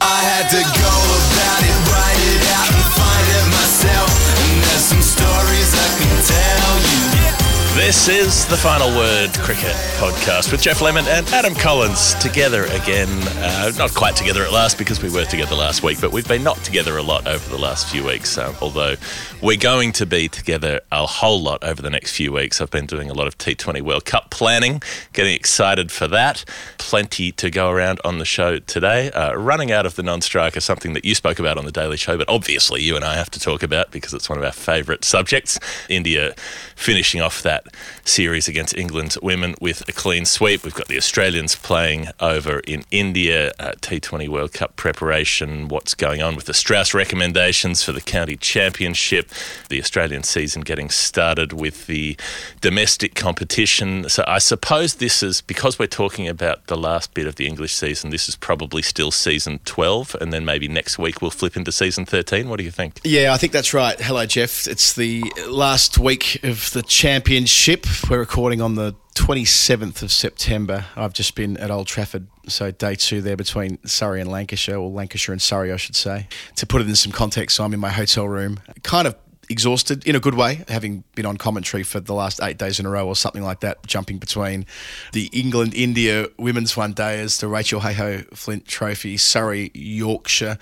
I had to go about it, This is the Final Word Cricket podcast with Geoff Lemon and Adam Collins together again. Uh, not quite together at last because we were together last week, but we've been not together a lot over the last few weeks. Uh, although we're going to be together a whole lot over the next few weeks. I've been doing a lot of T20 World Cup planning, getting excited for that. Plenty to go around on the show today. Uh, running out of the non striker, something that you spoke about on the Daily Show, but obviously you and I have to talk about because it's one of our favourite subjects. India finishing off that series against England's women with a clean sweep. We've got the Australians playing over in India, uh, T20 World Cup preparation, what's going on with the Strauss recommendations for the county championship, the Australian season getting started with the domestic competition. So I suppose this is, because we're talking about the last bit of the English season, this is probably still season 12, and then maybe next week we'll flip into season 13. What do you think? Yeah, I think that's right. Hello, Jeff. It's the last week of the championship. We're recording on the 27th of September. I've just been at Old Trafford, so day two there between Surrey and Lancashire, or Lancashire and Surrey, I should say. To put it in some context, so I'm in my hotel room, kind of exhausted in a good way, having been on commentary for the last eight days in a row or something like that, jumping between the England India women's one dayers, the Rachael Heyhoe Flint Trophy, Surrey Yorkshire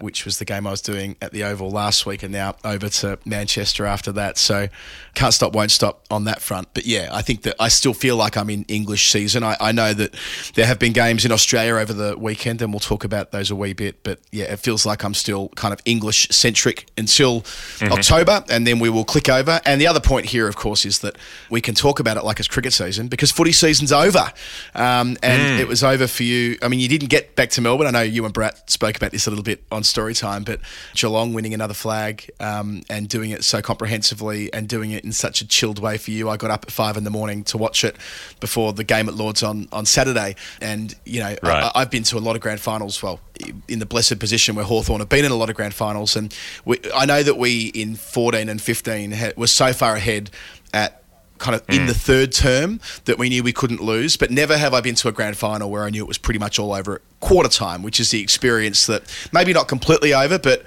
which was the game I was doing at the Oval last week, and now over to Manchester after that. So can't stop, won't stop on that front. But yeah, I think that I still feel like I'm in English season. I, I know that there have been games in Australia over the weekend, and we'll talk about those a wee bit. But yeah, it feels like I'm still kind of English centric until mm-hmm. October, and then we will click over. And the other point here, of course, is that we can talk about it like it's cricket season because footy season's over. Um, and mm. it was over for you. I mean, you didn't get back to Melbourne. I know you and Brat spoke about this a little bit on story time, but Geelong winning another flag um, and doing it so comprehensively and doing it in such a chilled way for you. I got up at five in the morning to watch it before the game at Lords on, on Saturday. And, you know, right. I, have been to a lot of grand finals. Well, in the blessed position where Hawthorn have been in a lot of grand finals. And we, I know that we in 14 and 15 had, were so far ahead at kind of mm. in the third term that we knew we couldn't lose. But never have I been to a grand final where I knew it was pretty much all over quarter time, which is the experience that maybe not completely over, but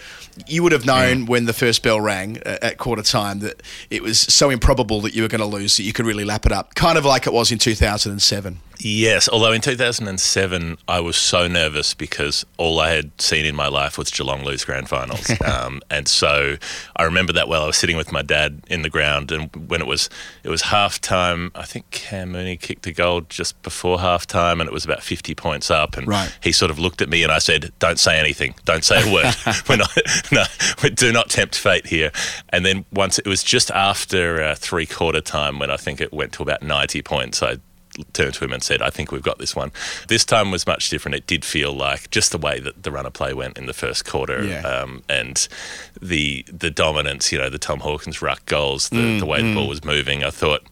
you would have known mm. when the first bell rang at quarter time that it was so improbable that you were going to lose that you could really lap it up, kind of like it was in 2007. Yes, although in 2007 I was so nervous because all I had seen in my life was Geelong lose grand finals, um, and so I remember that well. I was sitting with my dad in the ground, and when it was it was half time, I think Cam Mooney kicked a goal just before half time, and it was about 50 points up, and right. He sort of looked at me, and I said, "Don't say anything, don't say a word. We're not, no, we do not tempt fate here." And then once it was just after uh, three quarter time when I think it went to about 90 points, I turned to him and said, I think we've got this one. This time was much different. It did feel like just the way that the runner play went in the first quarter yeah. um, and the the dominance, you know, the Tom Hawkins ruck goals, the, mm, the way mm. the ball was moving. I thought,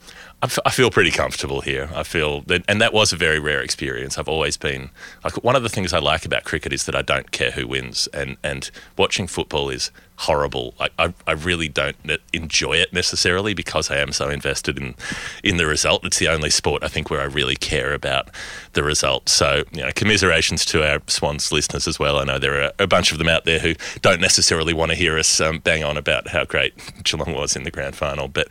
I feel pretty comfortable here. I feel that, and that was a very rare experience. I've always been like one of the things I like about cricket is that I don't care who wins, and and watching football is horrible. I, I, I really don't enjoy it necessarily because I am so invested in in the result. It's the only sport I think where I really care about the result. So you know, commiserations to our Swans listeners as well. I know there are a bunch of them out there who don't necessarily want to hear us um, bang on about how great Geelong was in the grand final, but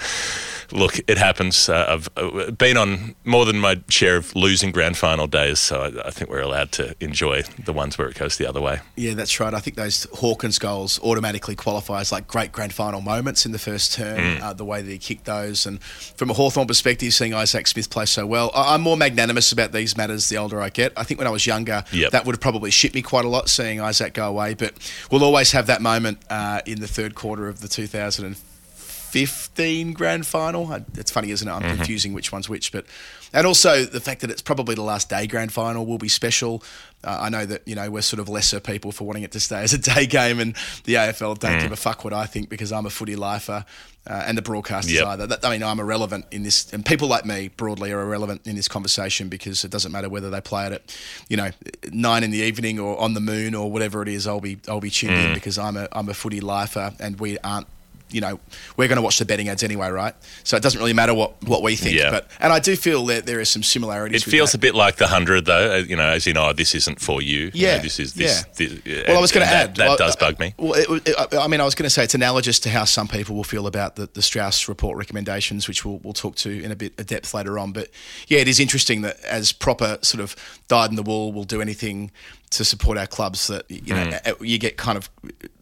look, it happens. Uh, I've uh, been on more than my share of losing grand final days, so I, I think we're allowed to enjoy the ones where it goes the other way. Yeah, that's right. I think those Hawkins goals automatically qualify as like great grand final moments in the first term, uh, the way that he kicked those. And from a Hawthorn perspective, seeing Isaac Smith play so well, I- I'm more magnanimous about these matters the older I get. I think when I was younger, Yep. that would have probably shit me quite a lot seeing Isaac go away. But we'll always have that moment uh, in the third quarter of the 2015 grand final. I- It's funny, isn't it? I'm confusing which one's which, but and also the fact that it's probably the last day grand final will be special. Uh, I know that you know we're sort of lesser people for wanting it to stay as a day game, and the AFL don't give a fuck what I think because I'm a footy lifer. Uh, and the broadcasters Yep. either. That, I mean, I'm irrelevant in this, and people like me broadly are irrelevant in this conversation because it doesn't matter whether they play it at, you know, nine in the evening or on the moon or whatever it is. I'll be I'll be tuned in because I'm a I'm a footy lifer, and we aren't. You know, we're going to watch the betting ads anyway, right? So it doesn't really matter what, what we think. Yeah. But and I do feel that there are some similarities. It feels that. a bit like the hundred, though. uh, You know, as you know, this isn't for you. You Yeah, know, this is this. yeah. this- Well, I was going to add that, that well, does uh, bug me. Well, it, it, I mean, I was going to say it's analogous to how some people will feel about the, the Strauss report recommendations, which we'll, we'll talk to in a bit of depth later on. But yeah, it is interesting that as proper sort of dyed in the wool will do anything to support our clubs that you know Mm. uh, you get kind of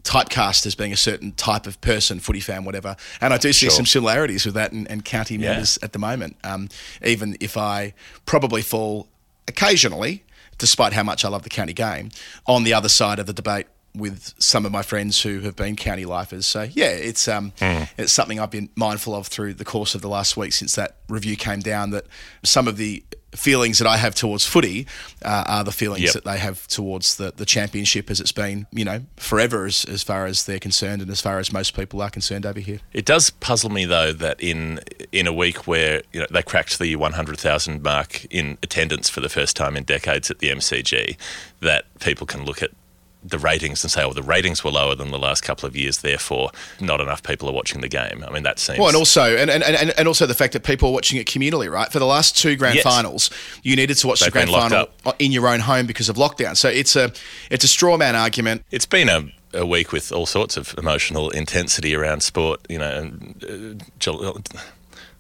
typecast as being a certain type of person, footy fan, whatever. And I do see Sure. some similarities with that and, and county Yeah. members at the moment. Um, even if I probably fall occasionally, despite how much I love the county game, on the other side of the debate with some of my friends who have been county lifers. So yeah, it's um, it's something I've been mindful of through the course of the last week since that review came down. That some of the feelings that I have towards footy uh, are the feelings Yep. that they have towards the, the championship as it's been, you know, forever as, as far as they're concerned and as far as most people are concerned over here. It does puzzle me though that in in a week where you know they cracked the 100,000 mark in attendance for the first time in decades at the MCG, that people can look at the ratings and say, "Oh, the ratings were lower than the last couple of years, therefore not enough people are watching the game." I mean, that seems Well, and also, and, and, and, also the fact that people are watching it communally, right? For the last two grand Yes. finals, you needed to watch the They've grand been locked final in your own home because of lockdown. So it's a it's a straw man argument. It's been a, a week with all sorts of emotional intensity around sport. You know, and, uh,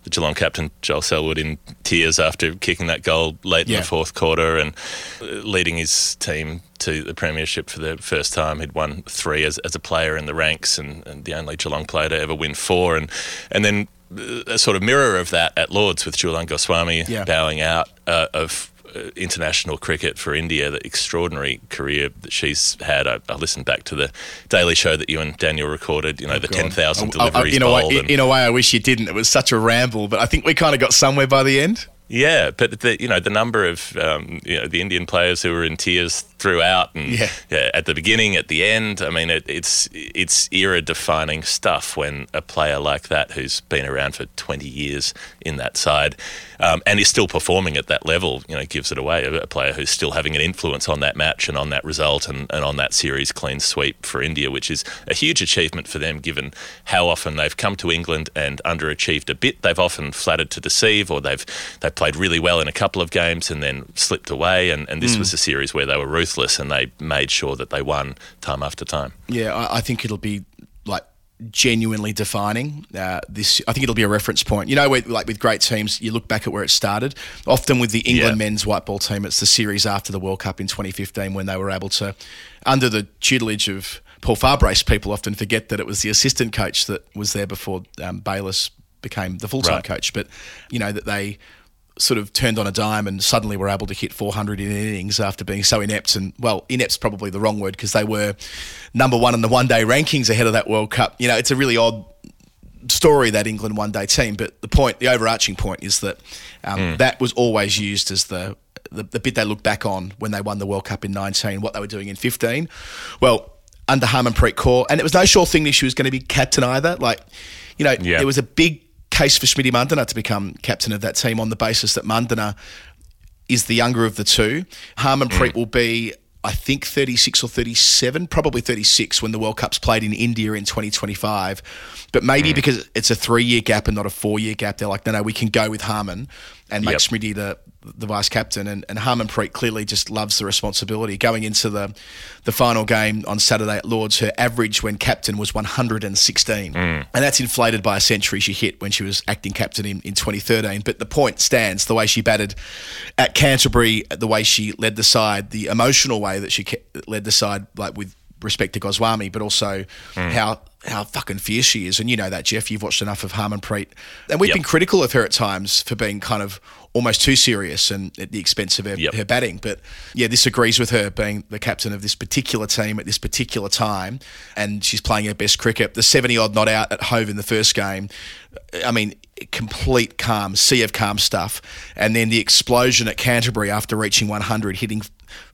the Geelong captain Joel Selwood in tears after kicking that goal late in the fourth quarter and uh, leading his team to the premiership for the first time. He'd won three as, as a player in the ranks and, and the only Geelong player to ever win four. And and then uh, a sort of mirror of that at Lords with Jhulan Goswami Yeah. bowing out uh, of international cricket for India, the extraordinary career that she's had. I, I listened back to the Daily Show that you and Daniel recorded. You know, the God. ten thousand I- I- deliveries in, a way, in a way, I wish you didn't. It was such a ramble, but I think we kind of got somewhere by the end. Yeah, but the, you know the number of um, you know the Indian players who were in tears throughout, and Yeah. at the beginning, at the end. I mean, it, it's it's era defining stuff when a player like that, who's been around for twenty years in that side, um, and is still performing at that level, you know, gives it away. A, a player who's still having an influence on that match and on that result and, and on that series clean sweep for India, which is a huge achievement for them, given how often they've come to England and underachieved a bit. They've often flattered to deceive, or they've they played really well in a couple of games and then slipped away. And, and this was a series where they were ruthless and they made sure that they won time after time. Yeah, I, I think it'll be like genuinely defining. Uh, this, I think it'll be a reference point. You know, with, like with great teams, you look back at where it started. Often with the England Yeah. men's white ball team, it's the series after the World Cup in 2015 when they were able to, under the tutelage of Paul Farbrace, people often forget that it was the assistant coach that was there before um, Bayliss became the full time Right. coach. But you know that they sort of turned on a dime and suddenly were able to hit 400 in innings after being so inept. And well, inept's probably the wrong word because they were number one in the one day rankings ahead of that World Cup. You know, it's a really odd story that England one day team. But the point, the overarching point, is that um, that was always used as the, the the bit they look back on when they won the World Cup in 19, what they were doing in 15. Well. Under Harmanpreet Kaur, and it was no sure thing that she was going to be captain either. Like, you know, Yeah. there was a big case for Smriti Mandhana to become captain of that team on the basis that Mandhana is the younger of the two. Harmon mm. Preet will be, I think, 36 or 37, probably 36 when the World Cup's played in India in 2025. But maybe mm. because it's a three year gap and not a four year gap, they're like, no, no, we can go with Harman and make Yep. Smriti the the vice captain. And, and Harmanpreet clearly just loves the responsibility. Going into the the final game on Saturday at Lords, her average when captain was 116. Mm. And that's inflated by a century she hit when she was acting captain in, in 2013. But the point stands the way she batted at Canterbury, the way she led the side, the emotional way that she led the side, like with respect to Goswami, but also mm. how how fucking fierce she is. And you know that, Jeff. You've watched enough of Harmanpreet. And we've Yep. been critical of her at times for being kind of almost too serious and at the expense of her, Yep. her batting. But yeah, this agrees with her being the captain of this particular team at this particular time. And she's playing her best cricket. The 70 odd not out at Hove in the first game. I mean, complete calm, sea of calm stuff. And then the explosion at Canterbury after reaching 100, hitting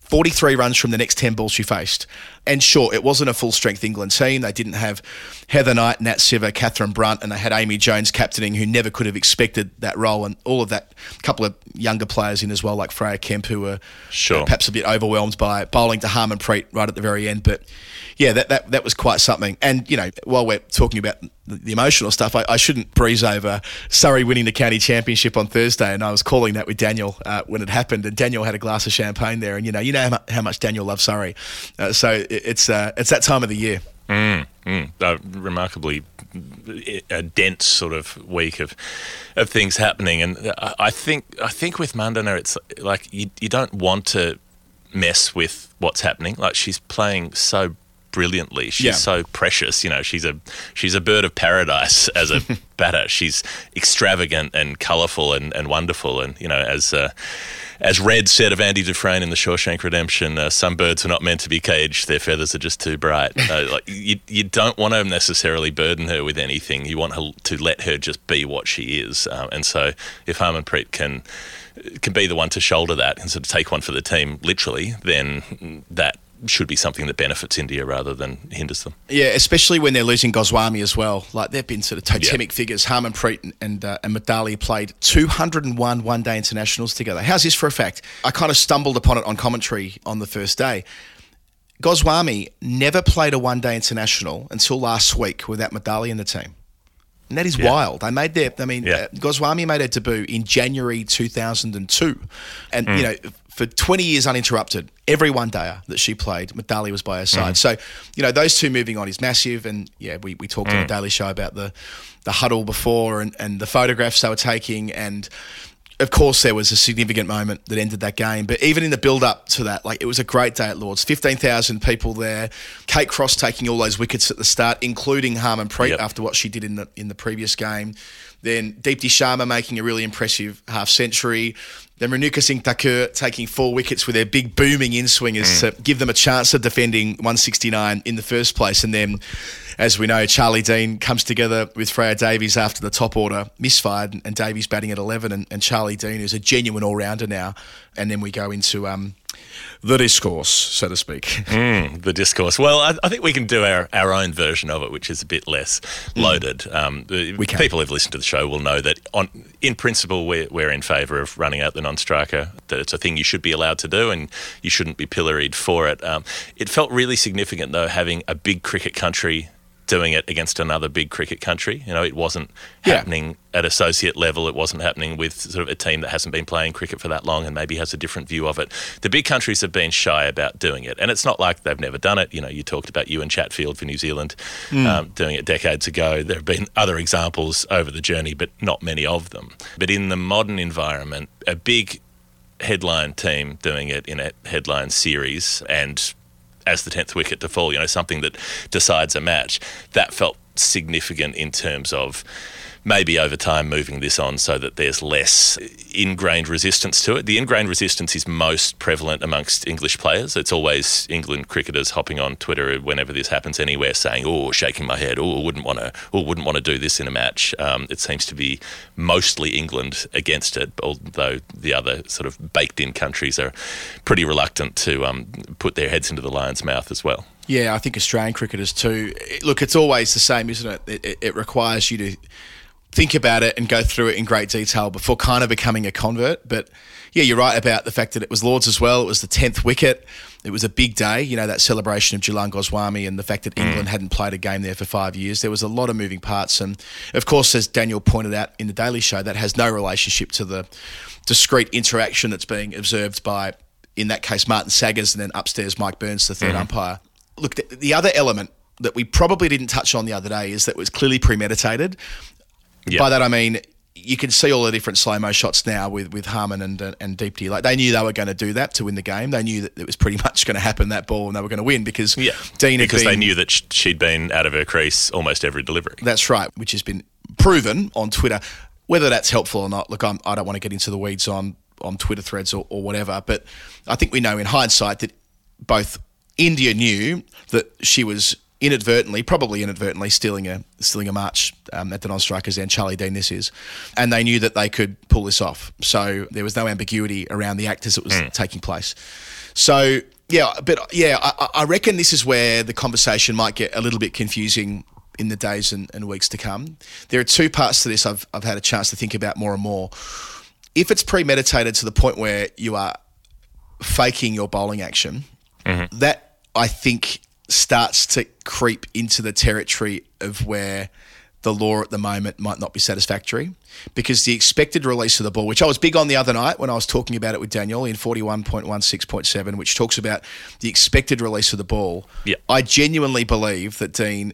43 runs from the next 10 balls she faced. And sure, it wasn't a full strength England team. They didn't have Heather Knight, Nat Siver, Catherine Brunt, and they had Amy Jones captaining, who never could have expected that role. And all of that, A couple of younger players in as well, like Freya Kemp, who were Sure. uh, perhaps a bit overwhelmed by bowling to Harmanpreet right at the very end. But yeah, that, that, that was quite something. And, you know, while we're talking about the, emotional stuff, I, I shouldn't breeze over Surrey winning the county championship on Thursday. And I was calling that with Daniel uh, when it happened. And Daniel had a glass of champagne there. And, you know, you know how, how much Daniel loves Surrey. Uh, so it's, uh, it's that time of the year. Mm, a remarkably a dense sort of week of of things happening, and I I think I think with Mandhana, it's like you you don't want to mess with what's happening. Like she's playing so brilliantly. She's Yeah. so precious. You know, she's a she's a bird of paradise as a batter. She's extravagant and colourful and, and wonderful. And you know, as uh, as Red said of Andy Dufresne in The Shawshank Redemption, uh, some birds are not meant to be caged. Their feathers are just too bright. Uh, like you, you don't want to necessarily burden her with anything. You want her to let her just be what she is. Um, and so, if Harmanpreet can can be the one to shoulder that and sort of take one for the team, literally, then that should be something that benefits India rather than hinders them. Yeah, especially when they're losing Goswami as well. Like they've been sort of totemic figures. Harmanpreet and, uh, and Mithali played 201 one-day internationals together. How's this for a fact? I kind of stumbled upon it on commentary on the first day. Goswami never played a one-day international until last week without Mithali in the team. And that is Yeah. wild. They made their, I mean, Yeah. uh, Goswami made her debut in January 2002. And, Mm. you know, for 20 years uninterrupted, every one dayer that she played, Mithali was by her side. Mm. So, you know, those two moving on is massive. And yeah, we, we talked on Mm. the Daily Show about the, the huddle before and, and the photographs they were taking. And of course, there was a significant moment that ended that game. But even in the build up to that, like it was a great day at Lords. 15,000 people there. Kate Cross taking all those wickets at the start, including Harmanpreet Yep. after what she did in the in the previous game. Then Deepti Sharma making a really impressive half century. Then Renuka Singh Thakur taking four wickets with their big booming in swingers mm. to give them a chance of defending 169 in the first place. And then, as we know, Charlie Dean comes together with Freya Davies after the top order misfired, and Davies batting at 11, and, and Charlie Dean, is a genuine all rounder now. And then we go into um, the discourse, so to speak. Mm, the discourse. Well, I, I think we can do our, our own version of it, which is a bit less loaded. Um, We can. People who've listened to the show will know that, on in principle, we're, we're in favour of running out the non-striker. That it's a thing you should be allowed to do, and you shouldn't be pilloried for it. Um, it felt really significant, though, having a big cricket country doing it against another big cricket country. You know, it wasn't Yeah. happening at associate level. It wasn't happening with sort of a team that hasn't been playing cricket for that long and maybe has a different view of it. The big countries have been shy about doing it, and it's not like they've never done it. You know, you talked about you and Chatfield for New Zealand um, doing it decades ago. There have been other examples over the journey, but not many of them. But in the modern environment, a big headline team doing it in a headline series and as the 10th wicket to fall, you know, something that decides a match, that felt significant in terms of maybe over time moving this on so that there's less ingrained resistance to it. The ingrained resistance is most prevalent amongst English players. It's always England cricketers hopping on Twitter whenever this happens anywhere saying, oh, shaking my head, oh, wouldn't want to, oh, wouldn't want to do this in a match. Um, it seems to be mostly England against it, although the other sort of baked in countries are pretty reluctant to um, put their heads into the lion's mouth as well. Yeah, I think Australian cricketers too. Look, it's always the same, isn't it? It, it, it requires you to think about it and go through it in great detail before kind of becoming a convert. But yeah, you're right about the fact that it was Lords as well. It was the 10th wicket. It was a big day, you know, that celebration of Jhulan Goswami and the fact that mm. England hadn't played a game there for five years. There was a lot of moving parts. And of course, as Daniel pointed out in the Daily Show, that has no relationship to the discrete interaction that's being observed by, in that case, Martin Saggers and then upstairs Mike Burns, the 3rd mm-hmm. umpire. Look, the, the other element that we probably didn't touch on the other day is that it was clearly premeditated. Yeah. By that I mean you can see all the different slow mo shots now with with Harman and and Deepti. Like they knew they were going to do that to win the game. They knew that it was pretty much going to happen that ball and they were going to win because Yeah, Dean because they knew that she'd been out of her crease almost every delivery. That's right, which has been proven on Twitter. Whether that's helpful or not, look, I'm, I don't want to get into the weeds on on Twitter threads or, or whatever, but I think we know in hindsight that both India knew that she was inadvertently, probably inadvertently, stealing a stealing a march um, at the non-strikers end. Charlie Dean, this is, and they knew that they could pull this off. So there was no ambiguity around the act as it was taking place. So yeah, but yeah, I, I reckon this is where the conversation might get a little bit confusing in the days and, and weeks to come. There are two parts to this I've, I've had a chance to think about more and more. If it's premeditated to the point where you are faking your bowling action, that I think starts to creep into the territory of where the law at the moment might not be satisfactory because the expected release of the ball, which I was big on the other night when I was talking about it with Daniel in 41.16.7, which talks about the expected release of the ball. Yeah. I genuinely believe that Dean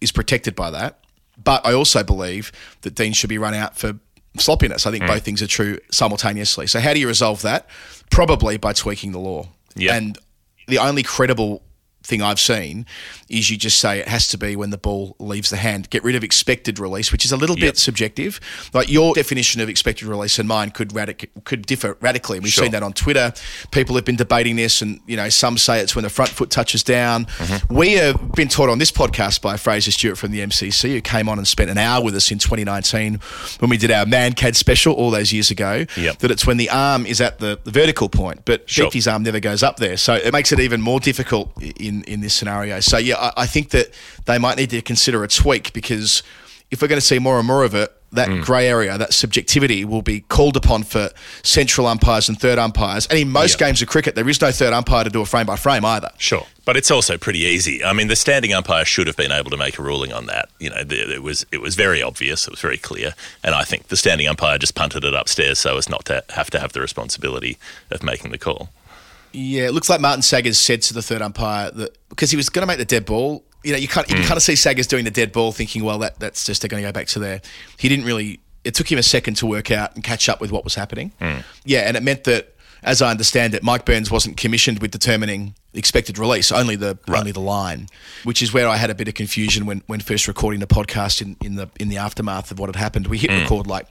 is protected by that, but I also believe that Dean should be run out for sloppiness. I think mm. both things are true simultaneously. So, how do you resolve that? Probably by tweaking the law. Yeah. And the only credible thing I've seen is you just say it has to be when the ball leaves the hand. Get rid of expected release, which is a little Yep. bit subjective. Like your definition of expected release and mine could radic- could differ radically. We've Sure. seen that on Twitter. People have been debating this, and you know some say it's when the front foot touches down. Mm-hmm. We have been taught on this podcast by Fraser Stewart from the MCC, who came on and spent an hour with us in 2019 when we did our Mankad special all those years ago. Yep. That it's when the arm is at the, the vertical point, but Sure. Arm never goes up there. So it makes it even more difficult in, in this scenario. So, yeah, I, I think that they might need to consider a tweak because if we're going to see more and more of it, that Mm. grey area, that subjectivity will be called upon for central umpires and third umpires. And in most Yeah. games of cricket, there is no third umpire to do a frame by frame either. Sure, but it's also pretty easy. I mean, the standing umpire should have been able to make a ruling on that. You know, the- it was it was very obvious. It was very clear, and I think the standing umpire just punted it upstairs so as not to have to have the responsibility of making the call. Yeah, it looks like Martin Saggers said to the third umpire that because he was going to make the dead ball. You know, you can't you hmm. can kind of see Saggers doing the dead ball, thinking, well, that that's just they're going to go back to there. He didn't really. It took him a second to work out and catch up with what was happening. Hmm. Yeah, and it meant that, as I understand it, Mike Burns wasn't commissioned with determining expected release, only the only the line, which is where I had a bit of confusion when when first recording the podcast in, in the in the aftermath of what had happened. We hit hmm. record like.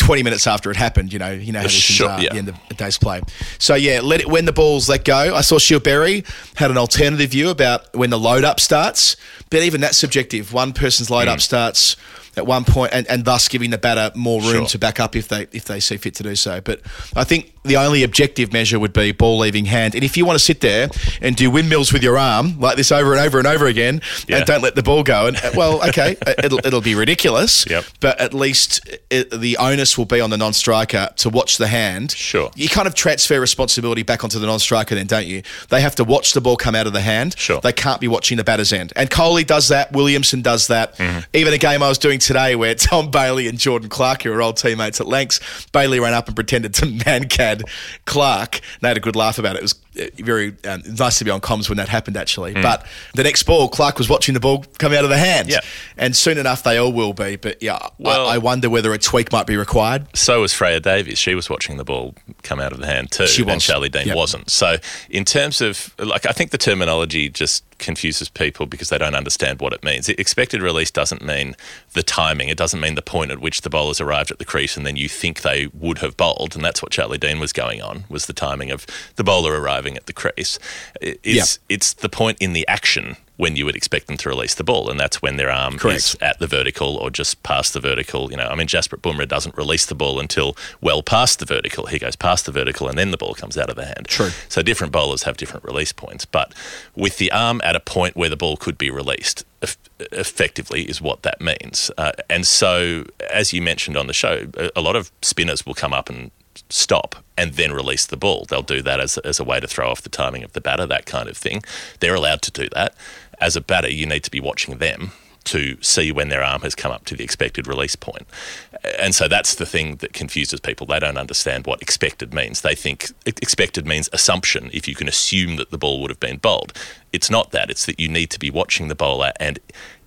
20 minutes after it happened, you know, you know how these things Sure, are at the end of a day's play. So yeah, let it when the balls let go. I saw Shield Berry had an alternative view about when the load up starts, but even that's subjective. One person's load up mm. starts at one point, and, and thus giving the batter more room Sure. to back up if they if they see fit to do so. But I think the only objective measure would be ball leaving hand. And if you want to sit there and do windmills with your arm like this over and over and over again, Yeah. and don't let the ball go, and uh, well, okay, it'll it'll be ridiculous. Yep. But at least it, the onus will be on the non-striker to watch the hand. Sure. You kind of transfer responsibility back onto the non-striker, then, don't you? They have to watch the ball come out of the hand. Sure. They can't be watching the batter's end. And Kohli does that. Williamson does that. Mm-hmm. Even a game I was doing today where Tom Bailey and Jordan Clark, who are old teammates at Lancs, Bailey ran up and pretended to mankad Clark. And they had a good laugh about it. It was very um, nice to be on comms when that happened, actually. But the next ball, Clark was watching the ball come out of the hand. Mm. Yeah. And soon enough, they all will be. But yeah, Well- I, I wonder whether a tweak might be required. So was Freya Davies. She was watching the ball come out of the hand too, She and was. Charlie Dean Yep. wasn't. So, in terms of like, I think the terminology just confuses people because they don't understand what it means. Expected release doesn't mean the timing. It doesn't mean the point at which the bowlers arrived at the crease and then you think they would have bowled, and that's what Charlie Dean was going on was the timing of the bowler arriving at the crease. It- It's it's the point in the action when you would expect them to release the ball, and that's when their arm Correct. is at the vertical or just past the vertical. You know, I mean, Jasprit Bumrah doesn't release the ball until well past the vertical. He goes past the vertical and then the ball comes out of the hand. True. So different bowlers have different release points, but with the arm at a point where the ball could be released, eff- effectively is what that means. Uh, and so, as you mentioned on the show, a, a lot of spinners will come up and stop and then release the ball. They'll do that as, as a way to throw off the timing of the batter, that kind of thing. They're allowed to do that. As a batter, you need to be watching them to see when their arm has come up to the expected release point. And so that's the thing that confuses people. They don't understand what expected means. They think expected means assumption, if you can assume that the ball would have been bowled. It's not that, it's that you need to be watching the bowler and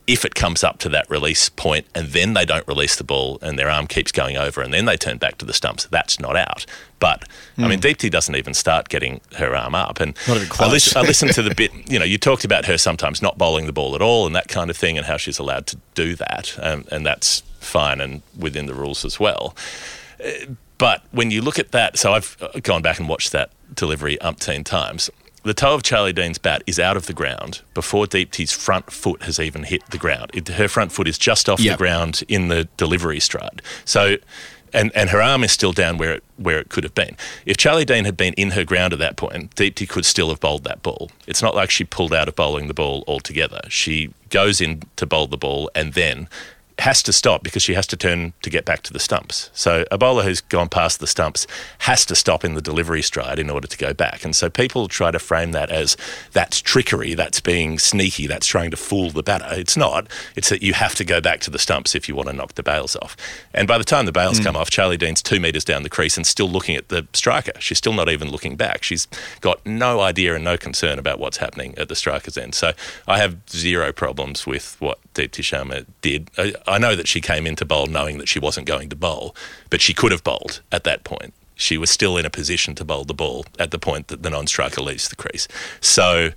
if it comes up to that release point and then they don't release the ball and their arm keeps going over and then they turn back to the stumps, that's not out. But I mean, Deepti doesn't even start getting her arm up. And Not even I, lis- I listened to the bit, you know, you talked about her sometimes not bowling the ball at all and that kind of thing and how she's allowed to do that. Um, and that's fine and within the rules as well. Uh, But when you look at that, so I've uh, gone back and watched that delivery umpteen times. The toe of Charlie Dean's bat is out of the ground before Deepti's front foot has even hit the ground. It, her front foot is just off Yep. the ground in the delivery stride. So, and, and her arm is still down where it, where it could have been. If Charlie Dean had been in her ground at that point, Deepti could still have bowled that ball. It's not like she pulled out of bowling the ball altogether. She goes in to bowl the ball and then has to stop because she has to turn to get back to the stumps. So a bowler who's gone past the stumps has to stop in the delivery stride in order to go back. And so people try to frame that as that's trickery, that's being sneaky, that's trying to fool the batter. It's not. It's that you have to go back to the stumps if you want to knock the bails off. And by the time the bails hmm. come off, Charlie Dean's two metres down the crease and still looking at the striker. She's still not even looking back. She's got no idea and no concern about what's happening at the striker's end. So I have zero problems with what Deepti Sharma did. I, I know that she came into bowl knowing that she wasn't going to bowl, but she could have bowled at that point. She was still in a position to bowl the ball at the point that the non-striker leaves the crease. So,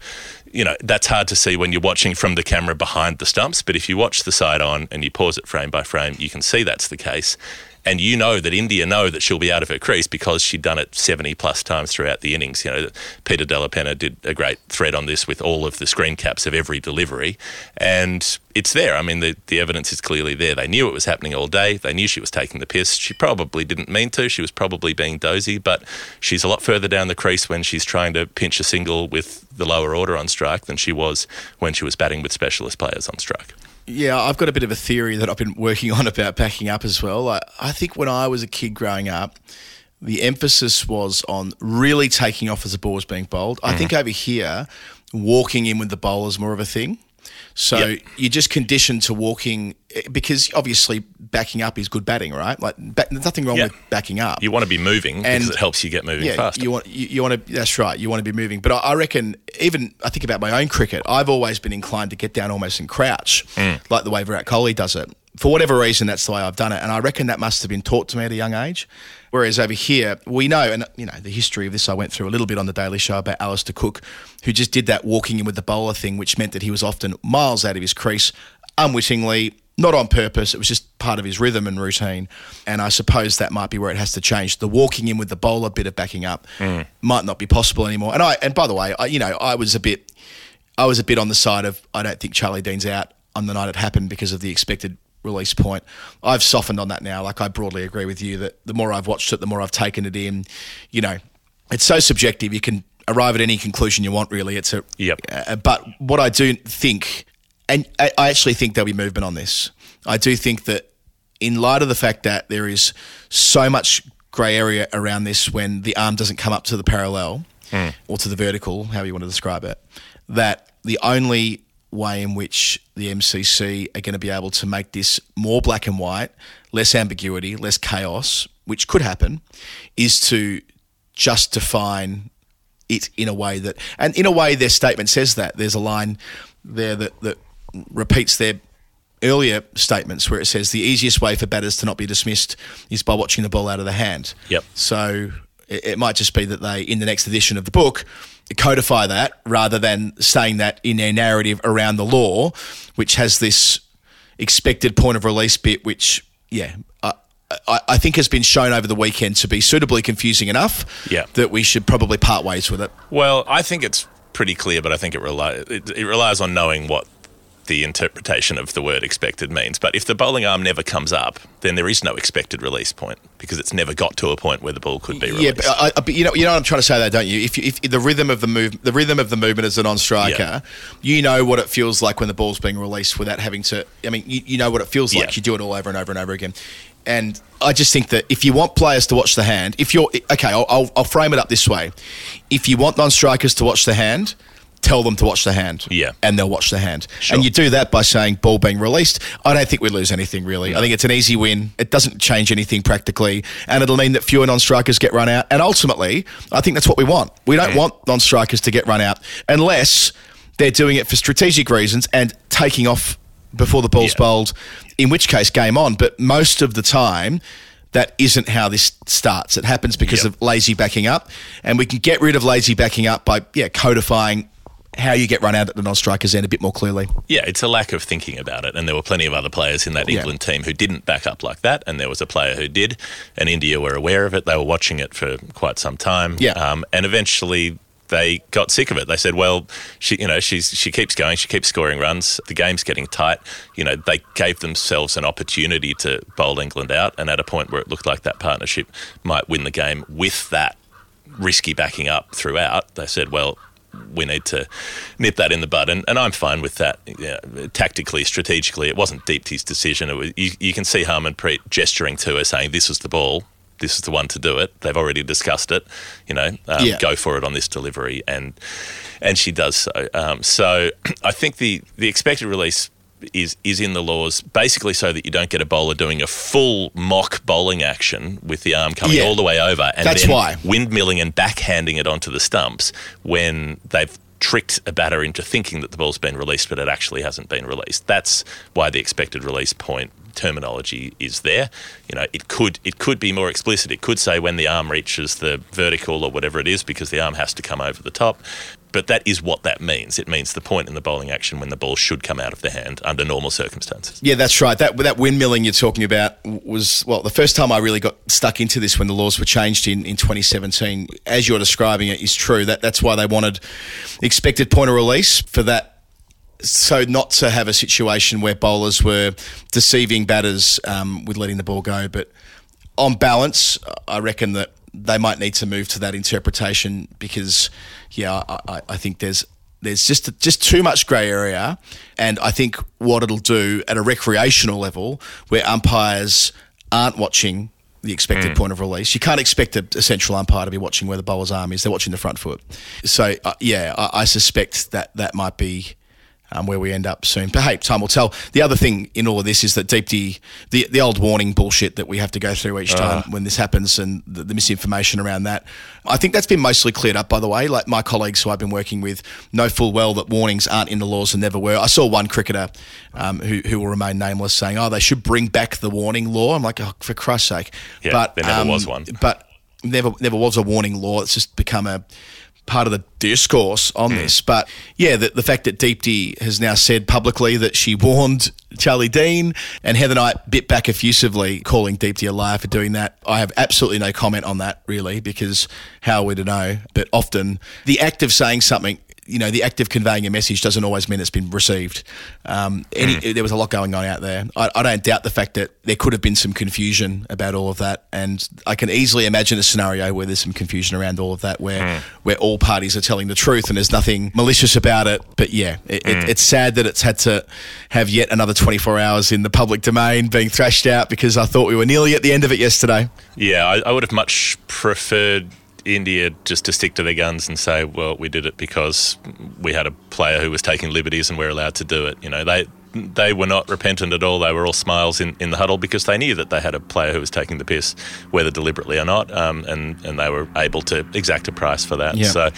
you know, that's hard to see when you're watching from the camera behind the stumps. But if you watch the side on and you pause it frame by frame, you can see that's the case. And you know that India know that she'll be out of her crease because she'd done it 70 plus times throughout the innings. You know, Peter Della Penna did a great thread on this with all of the screen caps of every delivery. And it's there. I mean, the, the evidence is clearly there. They knew it was happening all day. They knew she was taking the piss. She probably didn't mean to. She was probably being dozy, but she's a lot further down the crease when she's trying to pinch a single with the lower order on strike than she was when she was batting with specialist players on strike. Yeah, I've got a bit of a theory that I've been working on about backing up as well. I, I think when I was a kid growing up, the emphasis was on really taking off as the ball was being bowled. I mm. think over here, walking in with the bowl is more of a thing. So Yep. you're just conditioned to walking because obviously backing up is good batting, right? Like there's nothing wrong Yeah. with backing up. You want to be moving And- because it helps you get moving yeah, faster. you want you, you want to. That's right. You want to be moving. But I, I reckon even I think about my own cricket. I've always been inclined to get down almost and crouch, Hmm. like the way Virat Kohli does it. For whatever reason, that's the way I've done it, and I reckon that must have been taught to me at a young age. Whereas over here, we know, and you know, the history of this I went through a little bit on the Daily Show about Alastair Cook, who just did that walking in with the bowler thing, which meant that he was often miles out of his crease, unwittingly, not on purpose. It was just part of his rhythm and routine. And I suppose that might be where it has to change. The walking in with the bowler bit of backing up mm. might not be possible anymore. And I, and by the way, I, you know, I was a bit, I was a bit on the side of I don't think Charlie Dean's out on the night it happened because of the expected release point. I've softened on that now. Like I broadly agree with you that the more I've watched it, the more I've taken it in. You know, it's so subjective. You can arrive at any conclusion you want. Really, it's a. Yep. Uh, but what I do think, and I, I actually think there'll be movement on this. I do think that in light of the fact that there is so much grey area around this when the arm doesn't come up to the parallel or to the vertical, however you want to describe it, that the only way in which the MCC are going to be able to make this more black and white, less ambiguity, less chaos, which could happen, is to just define it in a way that, and in a way, their statement says that. There's a line there that, that repeats their earlier statements where it says the easiest way for batters to not be dismissed is by watching the ball out of the hand. Yep. So it, it might just be that they, in the next edition of the book, codify that rather than saying that in their narrative around the law, which has this expected point of release bit, which, yeah, I, I, I think has been shown over the weekend to be suitably confusing enough Yeah. that we should probably part ways with it. Well, I think it's pretty clear, but I think it, rely, it, it relies on knowing what the interpretation of the word expected means. But if the bowling arm never comes up, then there is no expected release point because it's never got to a point where the ball could be released. Yeah, but, I, I, but you know, you know what I'm trying to say, though, don't you? If, you, if the rhythm of the move, the rhythm of the movement as a non-striker, Yeah. you know what it feels like when the ball's being released without having to. I mean, you, you know what it feels like. Yeah. You do it all over and over and over again. And I just think that if you want players to watch the hand, if you're okay, I'll, I'll, I'll frame it up this way: if you want non-strikers to watch the hand. Tell them to watch the hand, Yeah. and they'll watch the hand. Sure. And you do that by saying ball being released. I don't think we lose anything really. I think it's an easy win. It doesn't change anything practically, and it'll mean that fewer non-strikers get run out. And ultimately, I think that's what we want. We don't want non-strikers to get run out unless they're doing it for strategic reasons and taking off before the ball's Yeah. bowled. In which case, game on. But most of the time. That isn't how this starts. It happens because Yep. of lazy backing up, and we can get rid of lazy backing up by yeah codifying how you get run out at the non-strikers end a bit more clearly. Yeah, it's a lack of thinking about it. And there were plenty of other players in that Yeah. England team who didn't back up like that. And there was a player who did. And India were aware of it. They were watching it for quite some time. Yeah. Um, and eventually they got sick of it. They said, "Well, she, you know, she's she keeps going. She keeps scoring runs. The game's getting tight. You know, they gave themselves an opportunity to bowl England out. And at a point where it looked like that partnership might win the game with that risky backing up throughout, they said, well, we need to nip that in the bud. And, and I'm fine with that. Yeah, tactically, strategically, it wasn't Deepti's decision. It was, you, you can see Harmanpreet gesturing to her saying, this is the ball. This is the one to do it. They've already discussed it. You know, um, Yeah. go for it on this delivery, and and she does so. Um, so I think the the expected release is is in the laws basically so that you don't get a bowler doing a full mock bowling action with the arm coming Yeah. all the way over and That's then why. windmilling and backhanding it onto the stumps when they've tricked a batter into thinking that the ball's been released but it actually hasn't been released. That's why the expected release point terminology is there. You know, it could it could be more explicit. It could say when the arm reaches the vertical or whatever it is because the arm has to come over the top. But that is what that means. It means the point in the bowling action when the ball should come out of the hand under normal circumstances. Yeah, that's right. That that windmilling you're talking about was well the first time I really got stuck into this when the laws were changed in, in 2017. As you're describing it is true. That that's why they wanted expected point of release for that. So not to have a situation where bowlers were deceiving batters um, with letting the ball go, but on balance, I reckon that they might need to move to that interpretation because, yeah, I, I, think there's there's just just too much grey area, and I think what it'll do at a recreational level, where umpires aren't watching the expected point of release, you can't expect a, a central umpire to be watching where the bowler's arm is; they're watching the front foot. So, uh, yeah, I, I suspect that that might be um, where we end up soon. But hey, time will tell. The other thing in all of this is that Deepti, the the old warning bullshit that we have to go through each time when this happens, and the, the misinformation around that. I think that's been mostly cleared up, by the way. Like my colleagues who I've been working with know full well that warnings aren't in the laws and never were. I saw one cricketer um, who who will remain nameless saying, "Oh, they should bring back the warning law." I'm like, oh, for Christ's sake! Yeah, but there never um, was one. But never never was a warning law. It's just become a part of the discourse on Hmm. this. But yeah, the, the fact that Deepti has now said publicly that she warned Charlie Dean and Heather Knight bit back effusively calling Deepti a liar for doing that. I have absolutely no comment on that really because how are we to know? But often the act of saying something you know, the act of conveying a message doesn't always mean it's been received. Um, any, hmm. There was a lot going on out there. I, I don't doubt the fact that there could have been some confusion about all of that, and I can easily imagine a scenario where there's some confusion around all of that, where hmm. where all parties are telling the truth and there's nothing malicious about it. But yeah, it, it, hmm. it's sad that it's had to have yet another 24 hours in the public domain being thrashed out because I thought we were nearly at the end of it yesterday. Yeah, I, I would have much preferred India just to stick to their guns and say, well, we did it because we had a player who was taking liberties and we're allowed to do it. You know, they they were not repentant at all. They were all smiles in, in the huddle because they knew that they had a player who was taking the piss, whether deliberately or not, um, and and they were able to exact a price for that. Yeah. So,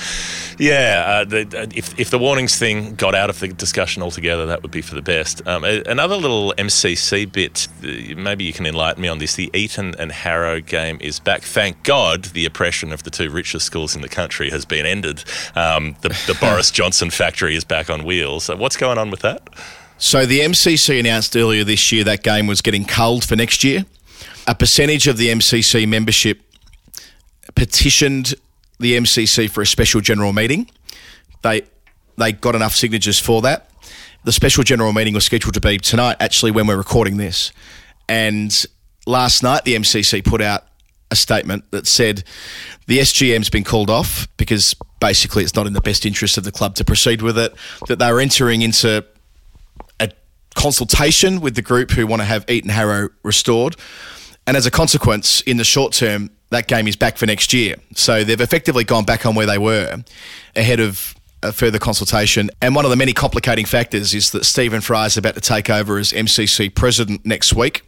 yeah, uh, the, if if the warnings thing got out of the discussion altogether, that would be for the best. Um, another little MCC bit, uh, maybe you can enlighten me on this. The Eton and Harrow game is back. Thank God, the oppression of the two richest schools in the country has been ended. Um, the the Boris Johnson factory is back on wheels. Uh, what's going on with that? So the MCC announced earlier this year that game was getting culled for next year. A percentage of the MCC membership petitioned the MCC for a special general meeting. They they got enough signatures for that. the special general meeting was scheduled to be tonight, actually, when we're recording this. And last night, the MCC put out a statement that said the SGM's been called off because basically it's not in the best interest of the club to proceed with it, that they were entering into consultation with the group who want to have Eton Harrow restored. And as a consequence, in the short term, that game is back for next year. So they've effectively gone back on where they were ahead of a further consultation. And one of the many complicating factors is that Stephen Fry is about to take over as MCC president next week,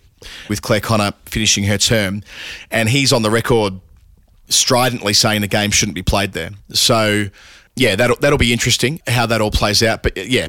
with Clare Connor finishing her term. And he's on the record stridently saying the game shouldn't be played there. So, yeah, that'll, that'll be interesting how that all plays out. But uh, yeah,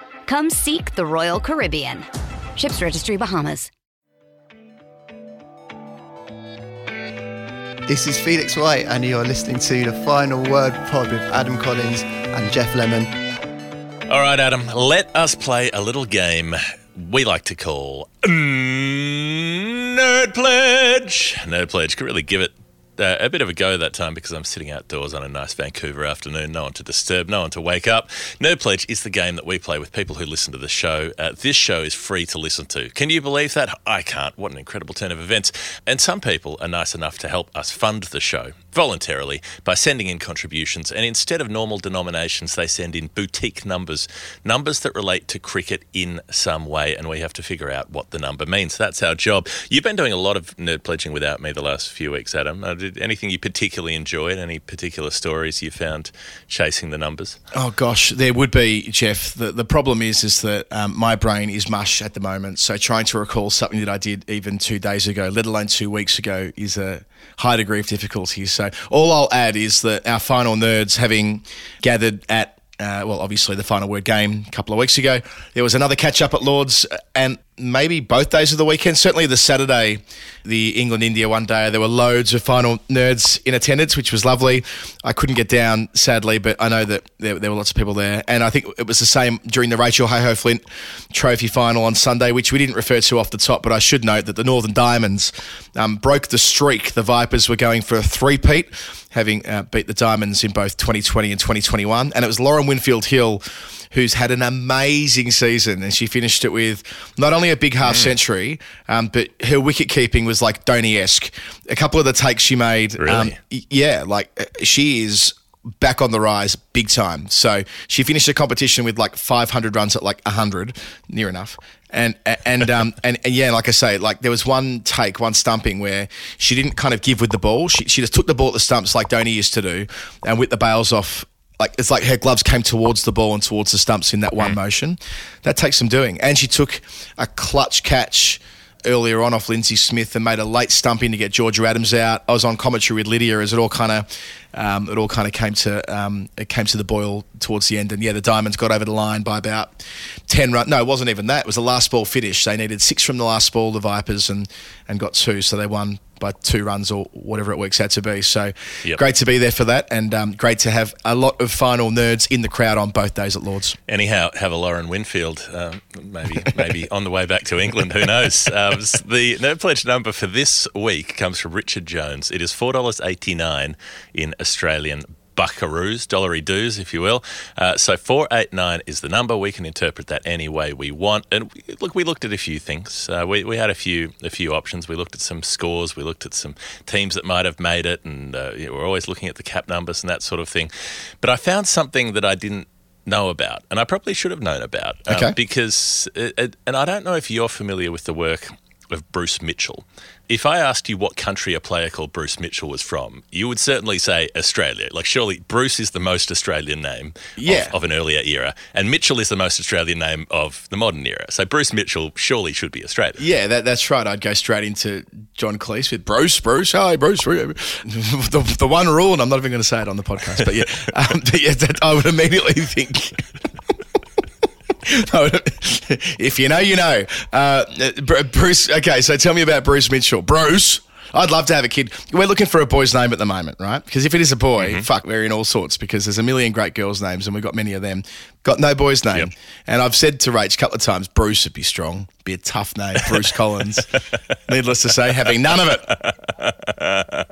Come seek the Royal Caribbean. Ships Registry Bahamas. This is Felix White, and you're listening to the Final Word pod with Adam Collins and Geoff Lemon. All right, Adam, let us play a little game we like to call Nerd Pledge. Nerd Pledge could really give it uh, a bit of a go that time because I'm sitting outdoors on a nice Vancouver afternoon. No one to disturb, no one to wake up. Nerd Pledge is the game that we play with people who listen to the show. Uh, this show is free to listen to. Can you believe that? I can't. What an incredible turn of events. And some people are nice enough to help us fund the show voluntarily by sending in contributions. And instead of normal denominations, they send in boutique numbers, numbers that relate to cricket in some way. And we have to figure out what the number means. That's our job. You've been doing a lot of nerd pledging without me the last few weeks, Adam. Uh, did anything you particularly enjoyed? Any particular stories you found chasing the numbers? Oh gosh, there would be, Geoff. The the problem is is that um, my brain is mush at the moment. So trying to recall something that I did even two days ago, let alone two weeks ago, is a high degree of difficulty. So all I'll add is that our final nerds, having gathered at uh, well, obviously the final word game a couple of weeks ago. There was another catch up at Lords, and maybe both days of the weekend. Certainly the Saturday, the England India one day, there were loads of final nerds in attendance, which was lovely. I couldn't get down, sadly, but I know that there, there were lots of people there. And I think it was the same during the Rachael Heyhoe Flint Trophy final on Sunday, which we didn't refer to off the top, but I should note that the Northern Diamonds um, broke the streak. The Vipers were going for a three-peat having uh, beat the Diamonds in both 2020 and 2021. And it was Lauren Winfield Hill who's had an amazing season, and she finished it with not only a big half century, um, but her wicket keeping was like Dhoni esque. A couple of the takes she made, Really? um, yeah, like uh, she is back on the rise big time. So she finished the competition with like 500 runs at like 100, near enough. And and um and, and yeah, like I say, like there was one take, one stumping where she didn't kind of give with the ball. She, she just took the ball at the stumps like Dhoni used to do, and whipped the bails off. Like it's like her gloves came towards the ball and towards the stumps in that one motion. That takes some doing. And she took a clutch catch earlier on off Linsey Smith and made a late stumping to get Georgia Adams out. I was on commentary with Lydia as it all kind of um, it all kind of came to um, it came to the boil towards the end. And yeah, the Diamonds got over the line by about ten run. No, it wasn't even that. It was the last ball finish. They needed six from the last ball, the Vipers, and and got two, so they won by two runs or whatever it works out to be. So Yep. great to be there for that, and um, great to have a lot of final nerds in the crowd on both days at Lords. Anyhow, have a Lauren Winfield, um, maybe maybe on the way back to England. Who knows? Um, the no pledge number for this week comes from Richard Jones. It is four dollars eighty nine in Australian buckaroos, dollary doos, if you will. Uh, so four eight nine is the number. We can interpret that any way we want. And we, look, we looked at a few things. Uh, we, we had a few a few options. We looked at some scores. We looked at some teams that might have made it, and uh, you know, we're always looking at the cap numbers and that sort of thing. But I found something that I didn't know about, and I probably should have known about. um, Okay. because, it, it- and I don't know if you're familiar with the work of Bruce Mitchell. If I asked you what country a player called Bruce Mitchell was from, you would certainly say Australia. Like, surely Bruce is the most Australian name Yeah. of, of an earlier era, and Mitchell is the most Australian name of the modern era. So Bruce Mitchell surely should be Australian. Yeah, that, that's right. I'd go straight into John Cleese with Bruce, Bruce, hi, Bruce. The, the one rule, and I'm not even going to say it on the podcast, but yeah, um, but yeah that, I would immediately think. If you know, you know. Uh, Bruce. Okay, so tell me about Bruce Mitchell. Bruce. I'd love to have a kid. We're looking for a boy's name at the moment, right? Because if it is a boy, Mm-hmm. fuck, we're in all sorts because there's a million great girls' names and we've got many of them. Got no boy's name. Yep. And I've said to Rach a couple of times, Bruce would be strong, be a tough name, Bruce Collins. Needless to say, having none of it.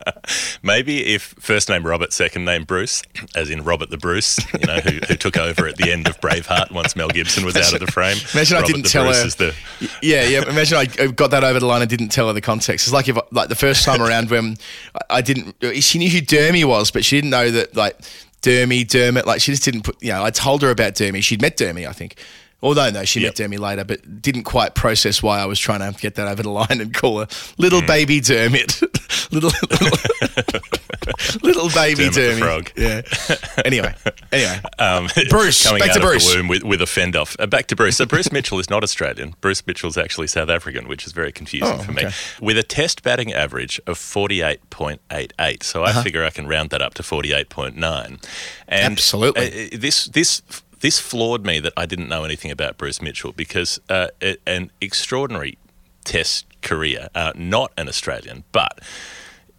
Maybe if first name Robert, second name Bruce, as in Robert the Bruce, you know, who, who took over at the end of Braveheart once Mel Gibson was out of the frame. Imagine I didn't tell Bruce her. the Yeah, yeah. Imagine I got that over the line and didn't tell her the context. It's like if, like, the first time around when I- I didn't, she knew who Dermy was, but she didn't know that, like, Dermy, Dermot, like, she just didn't put, you know, I told her about Dermy. She'd met Dermy, I think. Although, no, she Yep. met Dermy later, but didn't quite process why I was trying to get that over the line and call her little baby Dermot. little, little, little baby Dermot frog. Yeah. Anyway, anyway. um, Bruce, coming back out to of Bruce. the womb with, with a fend off. Uh, back to Bruce. So Bruce Mitchell is not Australian. Bruce Mitchell's actually South African, which is very confusing Oh, for me. okay. With a test batting average of forty eight point eight eight, so Uh-huh. I figure I can round that up to forty eight point nine. And Absolutely. uh, this this. This floored me that I didn't know anything about Bruce Mitchell because uh, an extraordinary Test career, uh, not an Australian, but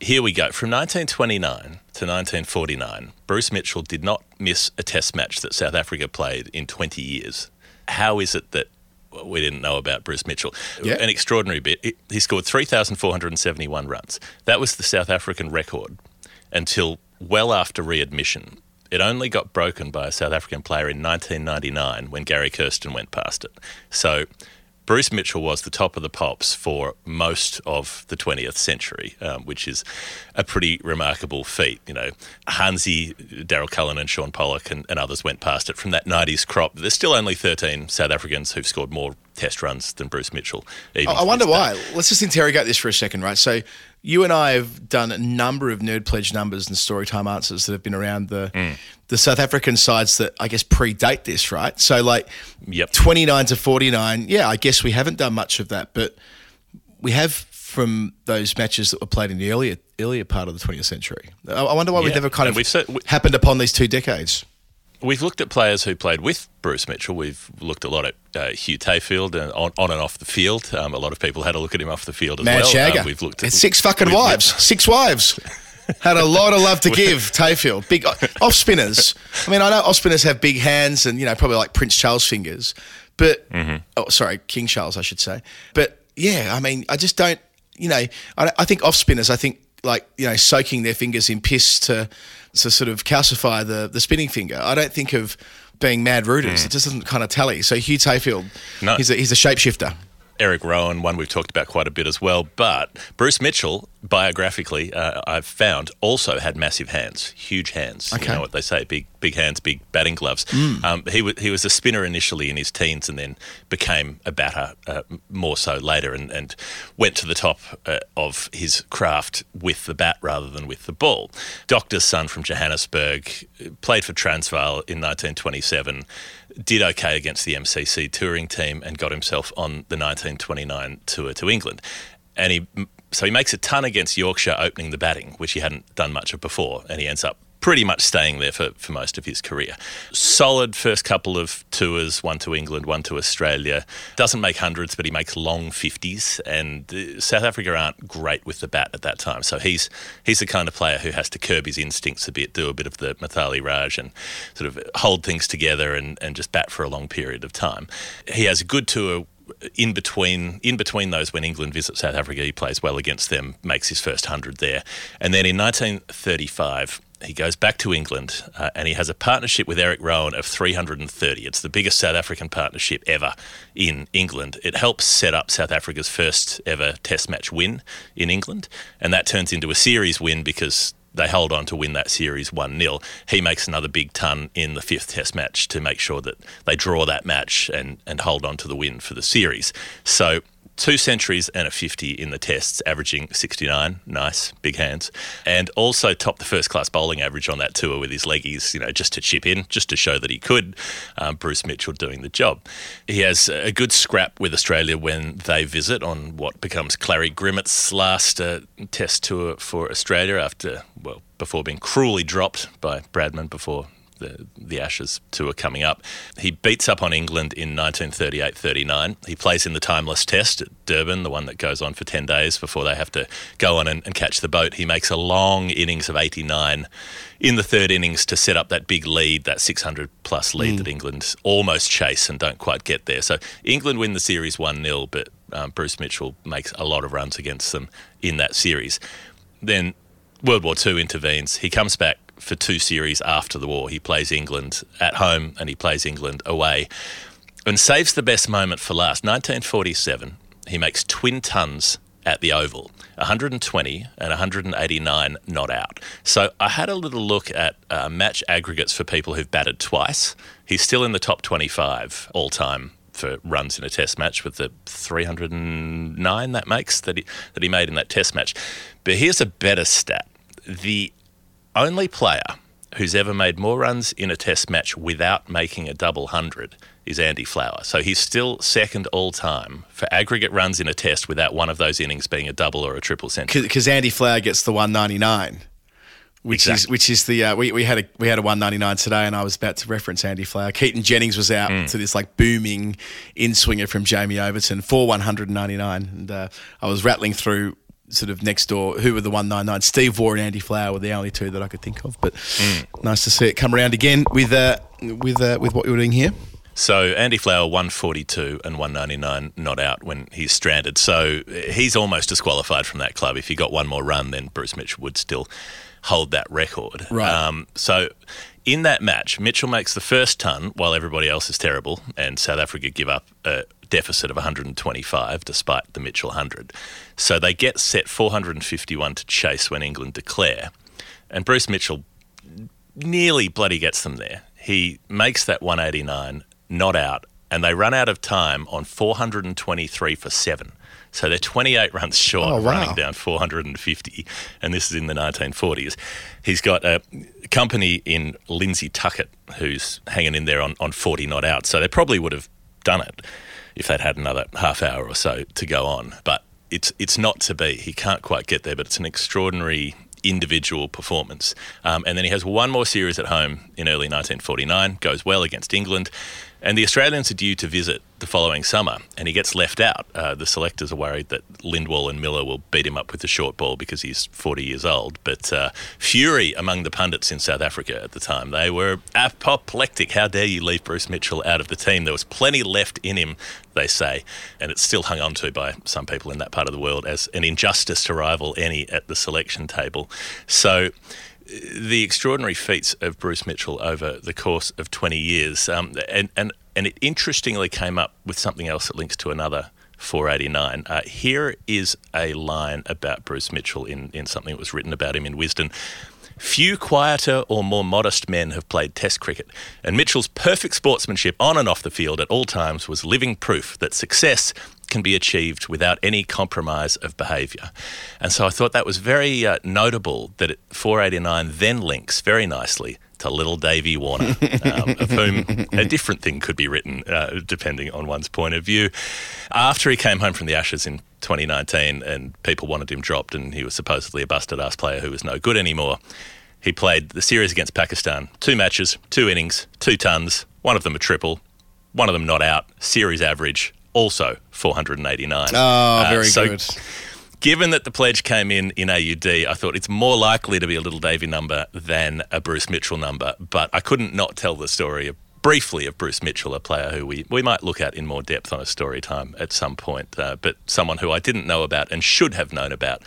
here we go. From 1929 to 1949, Bruce Mitchell did not miss a test match that South Africa played in 20 years. How is it that we didn't know about Bruce Mitchell? Yeah. An extraordinary bit. He- He scored 3,471 runs. That was the South African record until well after readmission. It only got broken by a South African player in 1999 when Gary Kirsten went past it. So Bruce Mitchell was the top of the pops for most of the 20th century, um, which is a pretty remarkable feat. You know, Hansie, Daryll Cullinan, and Shaun Pollock and, and others went past it from that 90s crop. There's still only 13 South Africans who've scored more test runs than Bruce Mitchell. even I I wonder why. Let's just interrogate this for a second, right? So, you and I have done a number of Nerd Pledge numbers and Storytime answers that have been around the Mm. the South African sides that I guess predate this, right? So, like, Yep. 29 to 49, yeah, I guess we haven't done much of that, but we have from those matches that were played in the earlier earlier part of the 20th century. I I wonder why we've never kind and of we- happened upon these two decades. We've looked at players who played with Bruce Mitchell. We've looked a lot at uh, Hugh Tayfield and on, on and off the field. Um, a lot of people had a look at him off the field as Mad well. Shagger. Um, we've looked And at six fucking wives. Six wives. Had a lot of love to give, Tayfield. Big off spinners. I mean, I know off spinners have big hands and, you know, probably like Prince Charles fingers. But, oh, sorry, King Charles, I should say. But yeah, I mean, I just don't, you know, I, I think off spinners, I think like, you know, soaking their fingers in piss to, to sort of calcify the, the spinning finger. I don't think of being mad rooters. Hmm. It just doesn't kind of tally. So Hugh Tayfield, No. he's, a, he's a shapeshifter. Eric Rowan, one we've talked about quite a bit as well. But Bruce Mitchell, biographically, uh, I've found, also had massive hands, huge hands. Okay. You know what they say, big big hands, big batting gloves. Um, he, w- he was a spinner initially in his teens and then became a batter uh, more so later and, and went to the top uh, of his craft with the bat rather than with the ball. Doctor's son from Johannesburg, uh, played for Transvaal in 1927 did okay against the MCC touring team and got himself on the 1929 tour to England. And he so he makes a ton against Yorkshire opening the batting, which he hadn't done much of before, and he ends up pretty much staying there for, for most of his career. Solid first couple of tours, one to England, one to Australia. Doesn't make hundreds, but he makes long 50s. And uh, South Africa aren't great with the bat at that time. So he's he's the kind of player who has to curb his instincts a bit, do a bit of the Mithali Raj and sort of hold things together and, and just bat for a long period of time. He has a good tour in between in between those when England visits South Africa he plays well against them makes his first 100 there and then in 1935 he goes back to England uh, and he has a partnership with Eric Rowan of 330 it's the biggest South African partnership ever in England it helps set up South Africa's first ever test match win in England and that turns into a series win because they hold on to win that series 1 0. He makes another big ton in the fifth test match to make sure that they draw that match and, and hold on to the win for the series. So, two centuries and a 50 in the tests, averaging 69. Nice, big hands. And also topped the first class bowling average on that tour with his leggies, you know, just to chip in, just to show that he could. Um, Bruce Mitchell doing the job. He has a good scrap with Australia when they visit on what becomes Clarrie Grimmett's last uh, test tour for Australia after, well, before being cruelly dropped by Bradman before the, the Ashes tour coming up. He beats up on England in 1938 39. He plays in the timeless test at Durban, the one that goes on for 10 days before they have to go on and, and catch the boat. He makes a long innings of 89 in the third innings to set up that big lead, that 600 plus lead that England almost chase and don't quite get there. So England win the series 1 0, but um, Bruce Mitchell makes a lot of runs against them in that series. Then World War II intervenes. He comes back for two series after the war. He plays England at home and he plays England away and saves the best moment for last. 1947, he makes twin tons at the Oval, 120 and 189 not out. So I had a little look at uh, match aggregates for people who've batted twice. He's still in the top 25 all time for runs in a test match with the 309 that makes that he, that he made in that test match. But here's a better stat. The only player who's ever made more runs in a test match without making a double hundred is Andy Flower. So he's still second all time for aggregate runs in a test without one of those innings being a double or a triple century. because Andy Flower gets the 199, which is which is the uh, we, we had a we had a 199 today, and I was about to reference Andy Flower. Keaton Jennings was out Hmm. to this like booming in swinger from Jamie Overton for 199, and uh, I was rattling through sort of next door who were the 199. Steve Waugh and Andy Flower were the only two that I could think of, but Hmm. nice to see it come around again with uh, with uh, with what you're doing here. So Andy Flower 142 and 199 not out when he's stranded. So he's almost disqualified from that club. If he got one more run, then Bruce Mitchell would still hold that record. Right. Um, so in that match, Mitchell makes the first ton while everybody else is terrible, and South Africa give up a deficit of 125 despite the Mitchell 100. So they get set 451 to chase when England declare, and Bruce Mitchell nearly bloody gets them there. He makes that 189 not out, and they run out of time on 423 for seven. So they're 28 runs short Oh, of wow. running down 450, and this is in the 1940s. He's got a company in Lindsay Tuckett who's hanging in there on, on 40 not out. So they probably would have done it if they'd had another half hour or so to go on. But it's it's not to be. He can't quite get there, but it's an extraordinary individual performance. Um, and then he has one more series at home in early 1949, goes well against England. And the Australians are due to visit the following summer, and he gets left out. Uh, the selectors are worried that Lindwall and Miller will beat him up with the short ball because he's 40 years old. But uh, fury among the pundits in South Africa at the time. They were apoplectic. How dare you leave Bruce Mitchell out of the team? There was plenty left in him, they say, and it's still hung on to by some people in that part of the world as an injustice to rival any at the selection table. So the extraordinary feats of Bruce Mitchell over the course of 20 years. Um, and, and, and it interestingly came up with something else that links to another 489. Uh, here is a line about Bruce Mitchell in, in something that was written about him in Wisden. Few quieter or more modest men have played Test cricket, and Mitchell's perfect sportsmanship on and off the field at all times was living proof that success can be achieved without any compromise of behaviour. And so I thought that was very uh, notable that 489 then links very nicely to little Davy Warner, um, of whom a different thing could be written uh, depending on one's point of view. After he came home from the Ashes in 2019 and people wanted him dropped and he was supposedly a busted ass player who was no good anymore, he played the series against Pakistan, two matches, two innings, two tons, one of them a triple, one of them not out, series average, also 489. Oh, very Uh, so good. Given that the pledge came in in AUD, I thought it's more likely to be a little Davy number than a Bruce Mitchell number. But I couldn't not tell the story of, briefly of Bruce Mitchell, a player who we, we might look at in more depth on a story time at some point, uh, but someone who I didn't know about and should have known about.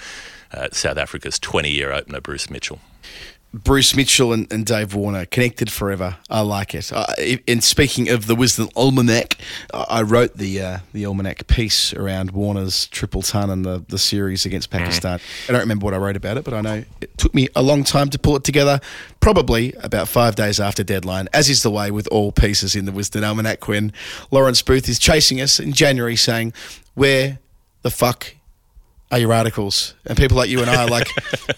Uh, South Africa's 20 year opener, Bruce Mitchell. Bruce Mitchell and, and Dave Warner connected forever. I like it. Uh, and speaking of the Wisden Almanac, I I wrote the uh, the almanac piece around Warner's triple ton and the, the series against Pakistan. I don't remember what I wrote about it, but I know it took me a long time to pull it together. Probably about five days after deadline, as is the way with all pieces in the Wisden Almanac. When Lawrence Booth is chasing us in January, saying, "Where the fuck are your articles? And people like you and I are like,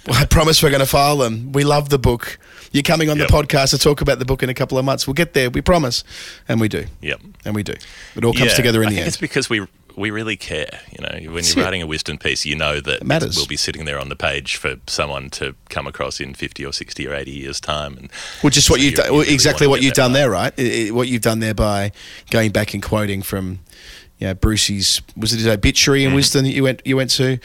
well, I promise we're going to file them. We love the book. You're coming on Yep. the podcast to talk about the book in a couple of months. We'll get there. We promise. And we do. Yep. And we do. It all comes Yeah, together in I the end. It's because we we really care. You know, when That's you're it. writing a Wisden piece, you know that matters. will be sitting there on the page for someone to come across in 50 or 60 or 80 years' time. And Which is what you've done, well, really exactly what you've done there, right? What you've done there by going back and quoting from, you know, Brucey's was it his obituary in Wisden that you went you went to?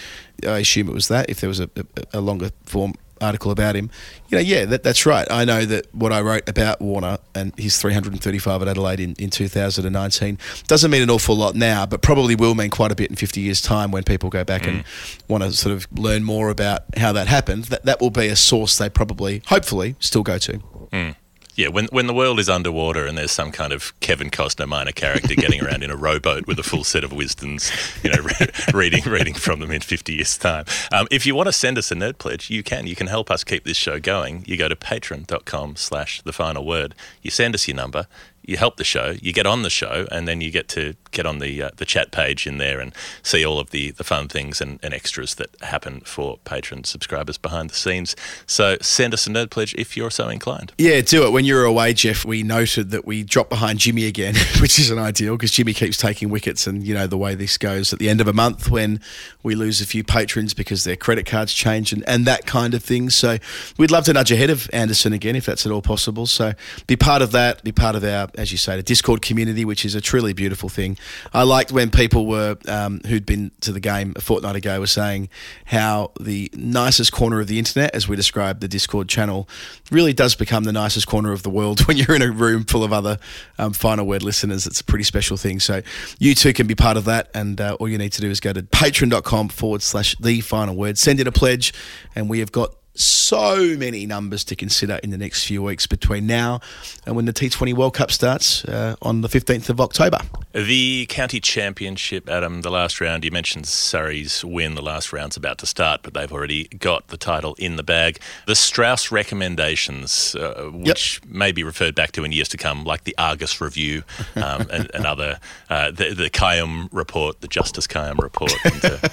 I assume it was that. If there was a, a, a longer form article about him, you know, yeah, that, that's right. I know that what I wrote about Warner and his 335 at Adelaide in, in 2019 doesn't mean an awful lot now, but probably will mean quite a bit in 50 years' time when people go back and mm. want to sort of learn more about how that happened. That that will be a source they probably, hopefully, still go to. Mm. Yeah, when when the world is underwater and there's some kind of Kevin Costner minor character getting around in a rowboat with a full set of Wisdens, you know, re- reading reading from them in 50 years' time. Um, if you want to send us a nerd pledge, you can. You can help us keep this show going. You go to patreon.com slash the final word. You send us your number. You help the show. You get on the show, and then you get to get on the uh, the chat page in there and see all of the, the fun things and, and extras that happen for patron subscribers behind the scenes. So send us a nerd pledge if you're so inclined. Yeah, do it. When you were away, Geoff, we noted that we dropped behind Jimmy again, which isn't ideal because Jimmy keeps taking wickets. And, you know, the way this goes at the end of a month when we lose a few patrons because their credit cards change and, and that kind of thing. So we'd love to nudge ahead of Anderson again if that's at all possible. So be part of that, be part of our, as you say, the Discord community, which is a truly beautiful thing. I liked when people were, um, who'd been to the game a fortnight ago, were saying how the nicest corner of the internet, as we described the Discord channel, really does become the nicest corner of the world when you're in a room full of other um, final word listeners. It's a pretty special thing. So you too can be part of that. And uh, all you need to do is go to patreon.com forward slash the final word, send in a pledge, and we have got so many numbers to consider in the next few weeks between now and when the T20 World Cup starts uh, on the 15th of October. The county championship, Adam, the last round, you mentioned Surrey's win. The last round's about to start, but they've already got the title in the bag. The Strauss recommendations, uh, which may be referred back to in years to come, like the Argus Review um, and, and other, uh, the, the Qayyum report, the Justice Qayyum report into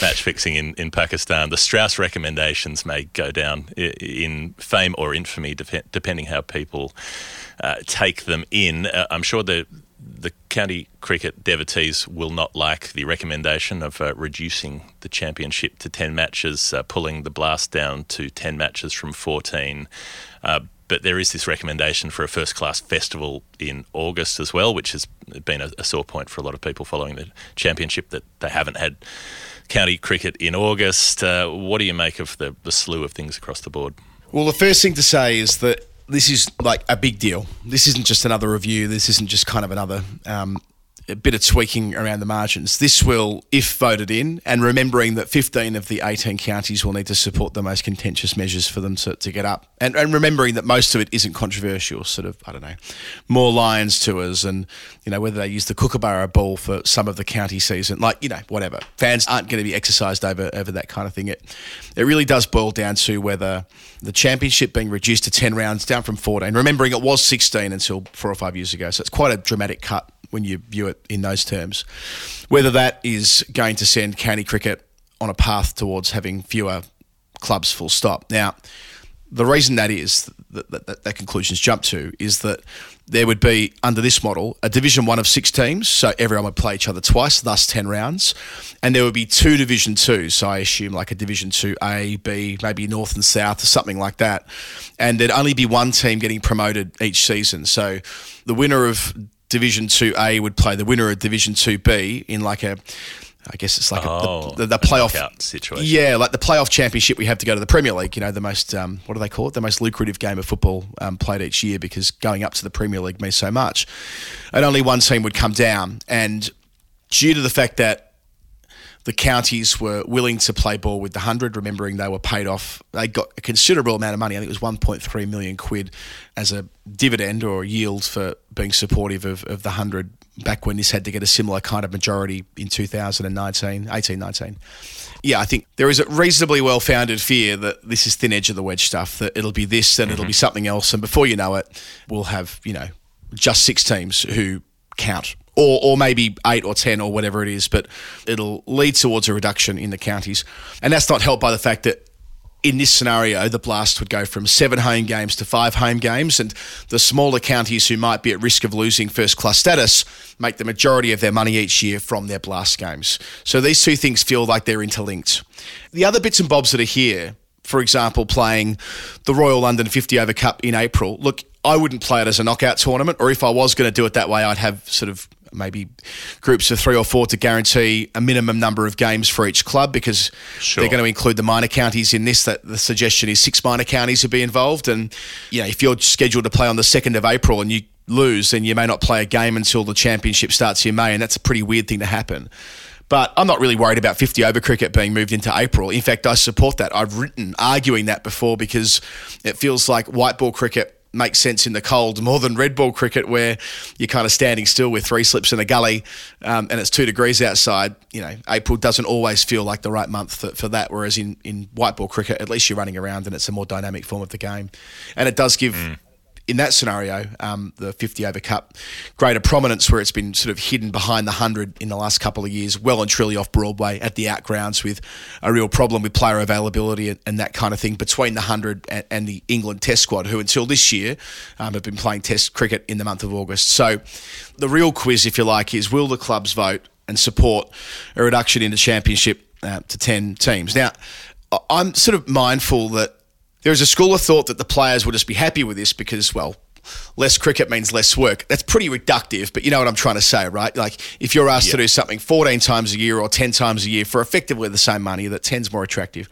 match fixing in, in Pakistan. The Strauss recommendations may go down in fame or infamy, dep- depending how people uh, take them in. Uh, I'm sure the the county cricket devotees will not like the recommendation of uh, reducing the championship to 10 matches, uh, pulling the blast down to 10 matches from 14. Uh, but there is this recommendation for a first class festival in August as well, which has been a, a sore point for a lot of people following the championship that they haven't had county cricket in August. Uh, what do you make of the, the slew of things across the board? Well, the first thing to say is that this is like a big deal. This isn't just another review. This isn't just kind of another um, a bit of tweaking around the margins. This will, if voted in, and remembering that 15 of the 18 counties will need to support the most contentious measures for them to, to get up, and, and remembering that most of it isn't controversial, sort of, I don't know, more Lions tours and, you know, whether they use the Kookaburra ball for some of the county season, like, you know, whatever. Fans aren't going to be exercised over, over that kind of thing. It, it really does boil down to whether the championship being reduced to 10 rounds down from 14, remembering it was 16 until four or five years ago. So it's quite a dramatic cut when you view it in those terms. Whether that is going to send county cricket on a path towards having fewer clubs full stop. Now, the reason that is that, that, that, that conclusions jump to is that there would be under this model a division one of six teams so everyone would play each other twice thus 10 rounds and there would be two division twos so i assume like a division 2a b maybe north and south or something like that and there'd only be one team getting promoted each season. So the winner of division 2a would play the winner of division 2b in like a I guess it's like a, Oh, the, the, the playoff situation. Yeah, like the playoff championship we have to go to the Premier League. You know, the most um, what do they call it? The most lucrative game of football um, played each year because going up to the Premier League means so much. And only one team would come down, and due to the fact that the counties were willing to play ball with the 100, remembering they were paid off. They got a considerable amount of money. I think it was 1.3 million quid as a dividend or yield for being supportive of, of the 100 back when this had to get a similar kind of majority in 2019, 18, 19. Yeah, I think there is a reasonably well founded fear that this is thin edge of the wedge stuff, that it'll be this, then it'll be mm-hmm. something else. And before you know it, we'll have, you know, just six teams who count or, or maybe eight or ten or whatever it is, but it'll lead towards a reduction in the counties. And that's not helped by the fact that in this scenario, the Blast would go from seven home games to five home games, and the smaller counties who might be at risk of losing first class status make the majority of their money each year from their Blast games. So these two things feel like they're interlinked. The other bits and bobs that are here, for example, playing the Royal London 50 Over Cup in April, look, I wouldn't play it as a knockout tournament, or if I was going to do it that way, I'd have sort of maybe groups of three or four to guarantee a minimum number of games for each club because Sure. they're going to include the minor counties in this. That the suggestion is six minor counties would be involved, and you know if you're scheduled to play on the second of April and you lose, then you may not play a game until the championship starts in May, and that's a pretty weird thing to happen. But I'm not really worried about 50 over cricket being moved into April. In fact, I support that. I've written arguing that before because it feels like white ball cricket makes sense in the cold more than red ball cricket, where you're kind of standing still with three slips in a gully um, and it's two degrees outside. You know, April doesn't always feel like the right month for, for that. Whereas in, in white ball cricket, at least you're running around and it's a more dynamic form of the game. And it does give in that scenario, um, the 50 over cup, greater prominence where it's been sort of hidden behind the 100 in the last couple of years, well and truly off Broadway at the outgrounds with a real problem with player availability and, and that kind of thing between the 100 and, and the England Test squad, who until this year um, have been playing Test cricket in the month of August. So the real quiz, if you like, is will the clubs vote and support a reduction in the championship uh, to 10 teams? Now, I'm sort of mindful that there is a school of thought that the players will just be happy with this because, well, less cricket means less work. That's pretty reductive, but you know what I'm trying to say, right? Like, if you're asked to do something 14 times a year or 10 times a year for effectively the same money, that 10's more attractive.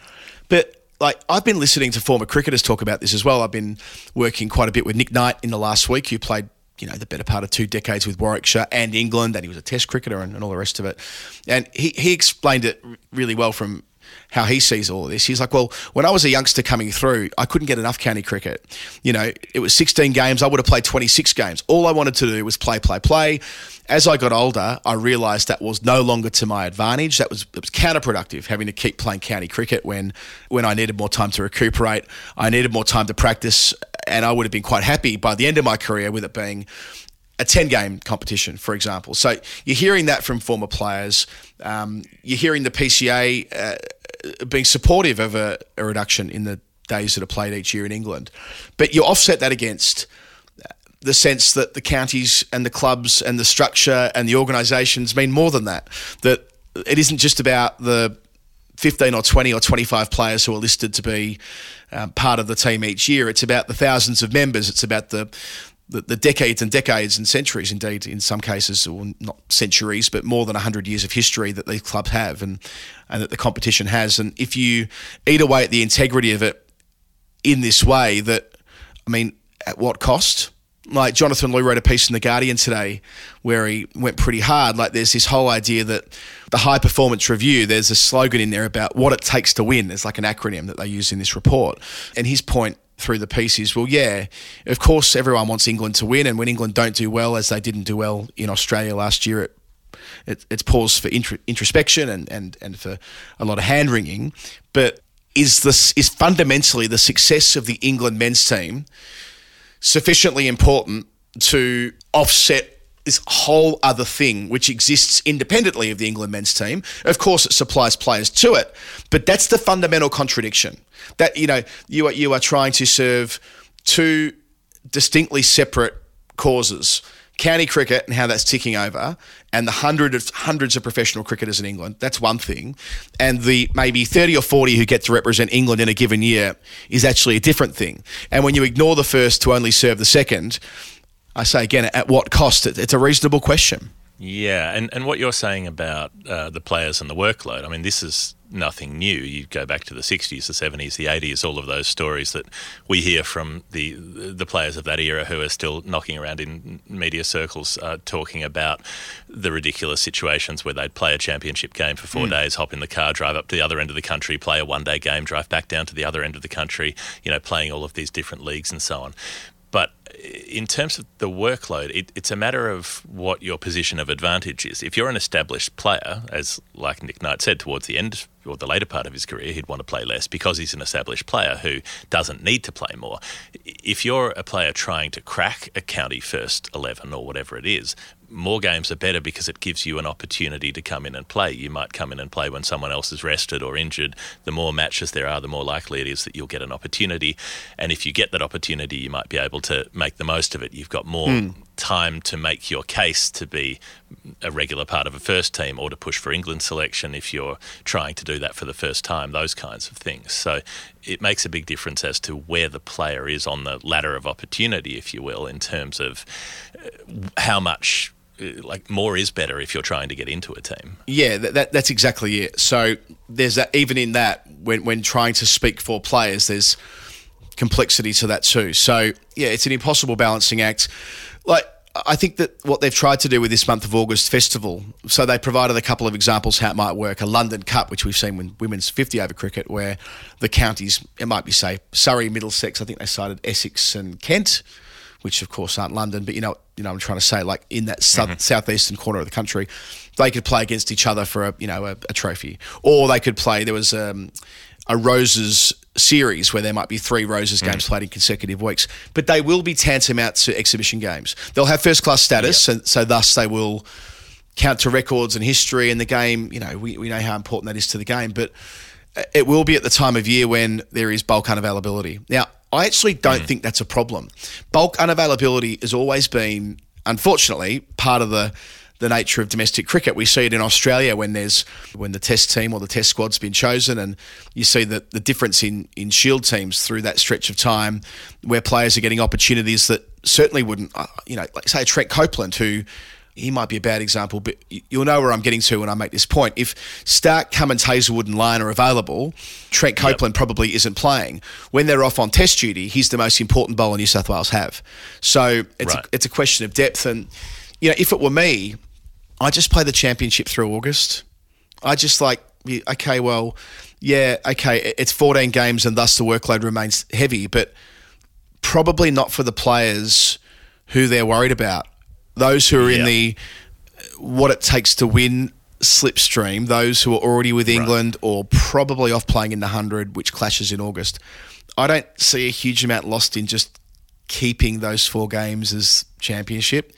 But like I've been listening to former cricketers talk about this as well. I've been working quite a bit with Nick Knight in the last week, who played you know the better part of two decades with Warwickshire and England, and he was a Test cricketer and, and all the rest of it. And he he explained it really well from how he sees all of this. He's like, well, when I was a youngster coming through, I couldn't get enough county cricket. You know, it was 16 games. I would have played 26 games. All I wanted to do was play, play, play. As I got older, I realised that was no longer to my advantage. That was was counterproductive, having to keep playing county cricket when when I needed more time to recuperate. I needed more time to practice, and I would have been quite happy by the end of my career with it being a 10 game competition, for example. So you're hearing that from former players. Um, you're hearing the PCA uh, being supportive of a, a reduction in the days that are played each year in England. But you offset that against the sense that the counties and the clubs and the structure and the organisations mean more than that. That it isn't just about the 15 or 20 or 25 players who are listed to be um, part of the team each year. It's about the thousands of members. It's about the the, the decades and decades and centuries, indeed, in some cases, or not centuries, but more than 100 years of history that these clubs have and, and that the competition has. And if you eat away at the integrity of it in this way, that, I mean, at what cost? Like Jonathan Liew wrote a piece in The Guardian today where he went pretty hard. Like there's this whole idea that the high performance review, there's a slogan in there about what it takes to win. There's like an acronym that they use in this report. And his point through the piece is, well, yeah, of course everyone wants England to win. And when England don't do well, as they didn't do well in Australia last year, it it, it's pause for intro, introspection and, and, and for a lot of hand wringing. But is this is fundamentally the success of the England men's team sufficiently important to offset this whole other thing which exists independently of the England men's team. Of course, it supplies players to it, but that's the fundamental contradiction. That you know you are you are trying to serve two distinctly separate causes. County cricket and how that's ticking over, and the hundred of, hundreds of professional cricketers in England. That's one thing, and the maybe thirty or forty who get to represent England in a given year is actually a different thing. And when you ignore the first to only serve the second, I say again, at what cost? It's a reasonable question. Yeah, and, and what you're saying about uh, the players and the workload, I mean, this is nothing new. You go back to the 60s, the 70s, the 80s, all of those stories that we hear from the the players of that era who are still knocking around in media circles uh, talking about the ridiculous situations where they'd play a championship game for four days, hop in the car, drive up to the other end of the country, play a one day game, drive back down to the other end of the country, you know, playing all of these different leagues and so on. But in terms of the workload, it, it's a matter of what your position of advantage is. If you're an established player, as like Nick Knight said, towards the end or the later part of his career, he'd want to play less because he's an established player who doesn't need to play more. If you're a player trying to crack a county first 11 or whatever it is, more games are better because it gives you an opportunity to come in and play. You might come in and play when someone else is rested or injured. The more matches there are, the more likely it is that you'll get an opportunity. And if you get that opportunity, you might be able to make the most of it. You've got more Hmm. Time to make your case to be a regular part of a first team or to push for England selection if you're trying to do that for the first time, those kinds of things. So it makes a big difference as to where the player is on the ladder of opportunity, if you will, in terms of uh, how much. uh, Like more is better if you're trying to get into a team. Yeah, that, that, that's exactly it. So there's that. Even in that, when when trying to speak for players, there's complexity to that too. So yeah, it's an impossible balancing act. Like I think that what they've tried to do with this month of August festival, so they provided a couple of examples how it might work. A London Cup, which we've seen with women's 50 over cricket, where the counties, it might be say Surrey, Middlesex, I think they cited Essex and Kent, which of course aren't London, but you know, you know, I'm trying to say like in that south, southeastern corner of the country, they could play against each other for a you know a, a trophy, or they could play. There was um, a roses series where there might be three roses games mm. played in consecutive weeks, but they will be tantamount to exhibition games. They'll have first class status, and so thus they will count to records and history and the game. You know, we, we know how important that is to the game, but uh, it will be at the time of year when there is bulk unavailability. Now, I actually don't mm. think that's a problem. Bulk unavailability has always been, unfortunately, part of the the nature of domestic cricket. We see it in Australia when there's when the test team or the test squad's been chosen, and you see the, the difference in in Shield teams through that stretch of time, where players are getting opportunities that certainly wouldn't, uh, you know, like say Trent Copeland, who he might be a bad example, but you'll know where I'm getting to when I make this point. If Stark, Cummins, Hazlewood, and Lyon are available, Trent Copeland probably isn't playing. When they're off on Test duty, he's the most important bowler New South Wales have. So it's Right. a, it's a question of depth, and you know, if it were me, I just play the championship through August. I just like, okay, well, yeah, okay, it's 14 games, and thus the workload remains heavy, but probably not for the players who they're worried about. Those who are in the what it takes to win slipstream, those who are already with England or probably off playing in the 100, which clashes in August. I don't see a huge amount lost in just keeping those four games as championship.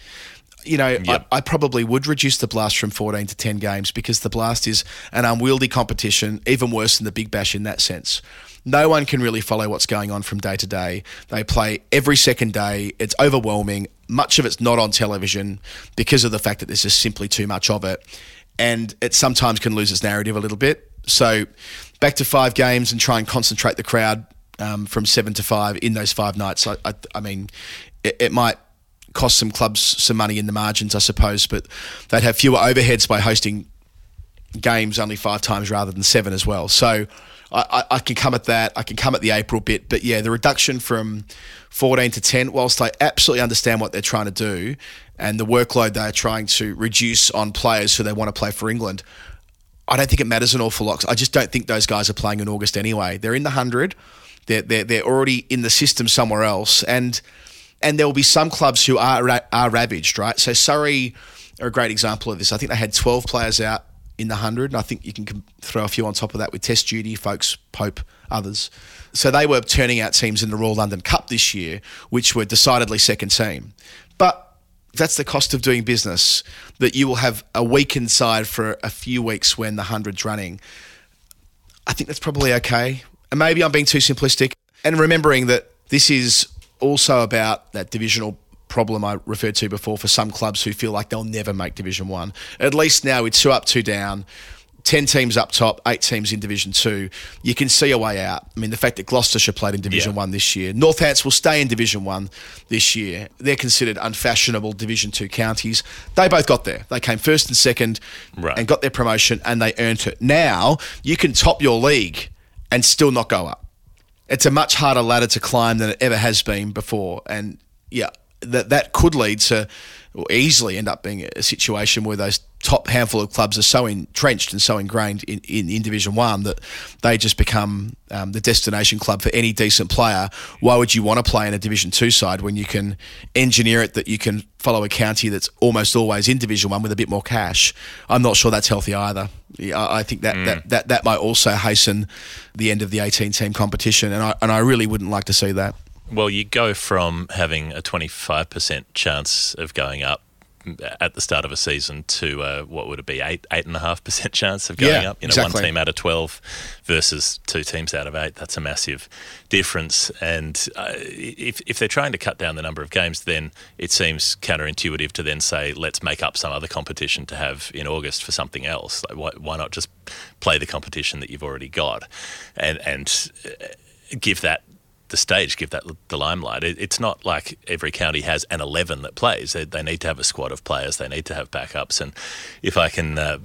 You know, Yep. I, I probably would reduce the blast from 14 to 10 games because the blast is an unwieldy competition, even worse than the Big Bash in that sense. No one can really follow what's going on from day to day. They play every second day. It's overwhelming. Much of it's not on television because of the fact that there's just simply too much of it. And it sometimes can lose its narrative a little bit. So back to five games and try and concentrate the crowd um, from seven to five in those five nights. I, I, I mean, it, it might cost some clubs some money in the margins, I suppose, but they'd have fewer overheads by hosting games only five times rather than seven as well. So I, I, I can come at that. I can come at the April bit, but yeah, the reduction from 14 to 10, whilst I absolutely understand what they're trying to do and the workload they're trying to reduce on players who they want to play for England, I don't think it matters an awful lot. I just don't think those guys are playing in August anyway. They're in the 100. They're, they're, they're already in the system somewhere else. And and there will be some clubs who are are ravaged, right? So Surrey are a great example of this. I think they had 12 players out in the 100, and I think you can throw a few on top of that with Test Duty, Foakes, Pope, others. So they were turning out teams in the Royal London Cup this year, which were decidedly second team. But that's the cost of doing business, that you will have a weakened side for a few weeks when the 100's running. I think that's probably okay. And maybe I'm being too simplistic. And remembering that this is also about that divisional problem I referred to before for some clubs who feel like they'll never make Division One. At least now with two up, two down, ten teams up top, eight teams in Division Two, you can see a way out. I mean, the fact that Gloucestershire played in Division Yeah. One this year, Northants will stay in Division One this year. They're considered unfashionable Division Two counties. They both got there. They came first and second, Right. and got their promotion, and they earned it. Now you can top your league and still not go up it's a much harder ladder to climb than it ever has been before. And yeah, that that could lead to or easily end up being a situation where those top handful of clubs are so entrenched and so ingrained in, in, in Division One that they just become um, the destination club for any decent player. Why would you want to play in a Division Two side when you can engineer it that you can follow a county that's almost always in Division One with a bit more cash? I'm not sure that's healthy either. I I think that, that, that, that might also hasten the end of the 18 team competition, and I, and I really wouldn't like to see that. Well, you go from having a 25% chance of going up at the start of a season to uh, what would it be eight eight and a half percent chance of going Yeah, up. You know, exactly. one team out of twelve versus two teams out of eight. That's a massive difference. And uh, if if they're trying to cut down the number of games, then it seems counterintuitive to then say let's make up some other competition to have in August for something else. Like, why, why not just play the competition that you've already got, and and uh, give that the stage, give that the limelight. It, it's not like every county has an 11 that plays. They, they need to have a squad of players. They need to have backups. And if I can uh,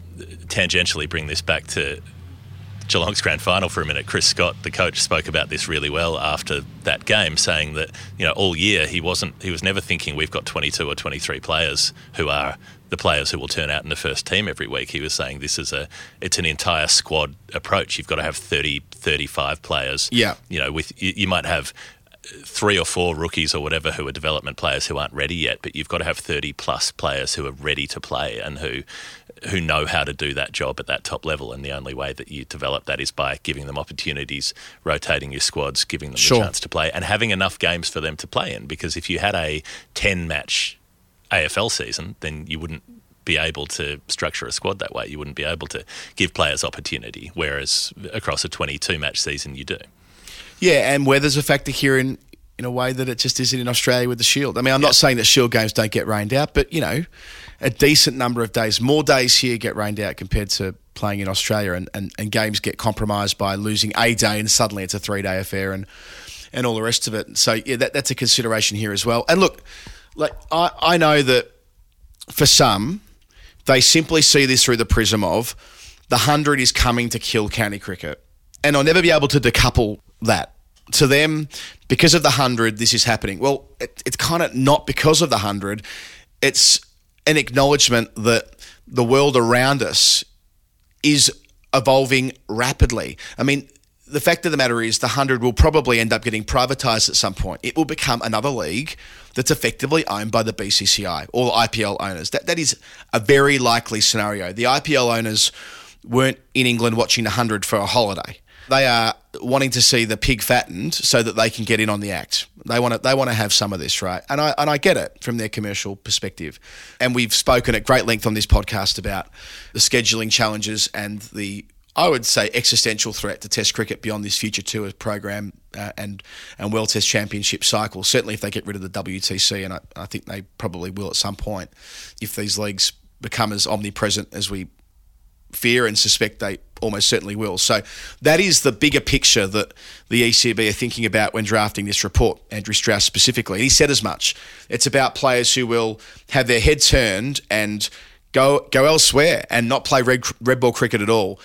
tangentially bring this back to Geelong's grand final for a minute, Chris Scott, the coach, spoke about this really well after that game, saying that you know all year he wasn't he was never thinking we've got 22 or 23 players who are the players who will turn out in the first team every week. He was saying this is a it's an entire squad approach. You've got to have 30 35 players. Yeah. You know, with you, you might have three or four rookies or whatever who are development players who aren't ready yet, but you've got to have 30 plus players who are ready to play and who who know how to do that job at that top level. And the only way that you develop that is by giving them opportunities, rotating your squads, giving them Sure. the chance to play, and having enough games for them to play in. Because if you had a 10 match AFL season, then you wouldn't be able to structure a squad that way. You wouldn't be able to give players opportunity, whereas across a 22 match season, you do. Yeah, and weather's a factor here in in a way that it just isn't in Australia with the Shield. I mean, I'm not saying that Shield games don't get rained out, but you know, a decent number of days, more days here get rained out compared to playing in Australia, and, and, and games get compromised by losing a day, and suddenly it's a three day affair, and and all the rest of it. So yeah, that, that's a consideration here as well. And look, like I, I know that for some, they simply see this through the prism of the hundred is coming to kill county cricket, and I'll never be able to decouple that. To them, because of the hundred, this is happening. Well, it, it's kind of not because of the hundred. It's an acknowledgement that the world around us is evolving rapidly. I mean, the fact of the matter is, the 100 will probably end up getting privatised at some point. It will become another league that's effectively owned by the BCCI or IPL owners. That, that is a very likely scenario. The IPL owners weren't in England watching the 100 for a holiday. They are wanting to see the pig fattened so that they can get in on the act. They want to, they want to have some of this, right? And I, and I get it from their commercial perspective. And we've spoken at great length on this podcast about the scheduling challenges and the I would say existential threat to Test cricket beyond this future tour program uh, and and World Test Championship cycle. Certainly, if they get rid of the WTC, and I, I think they probably will at some point, if these leagues become as omnipresent as we fear and suspect they almost certainly will. So that is the bigger picture that the ECB are thinking about when drafting this report. Andrew Strauss specifically, he said as much. It's about players who will have their head turned and go go elsewhere and not play red red ball cricket at all.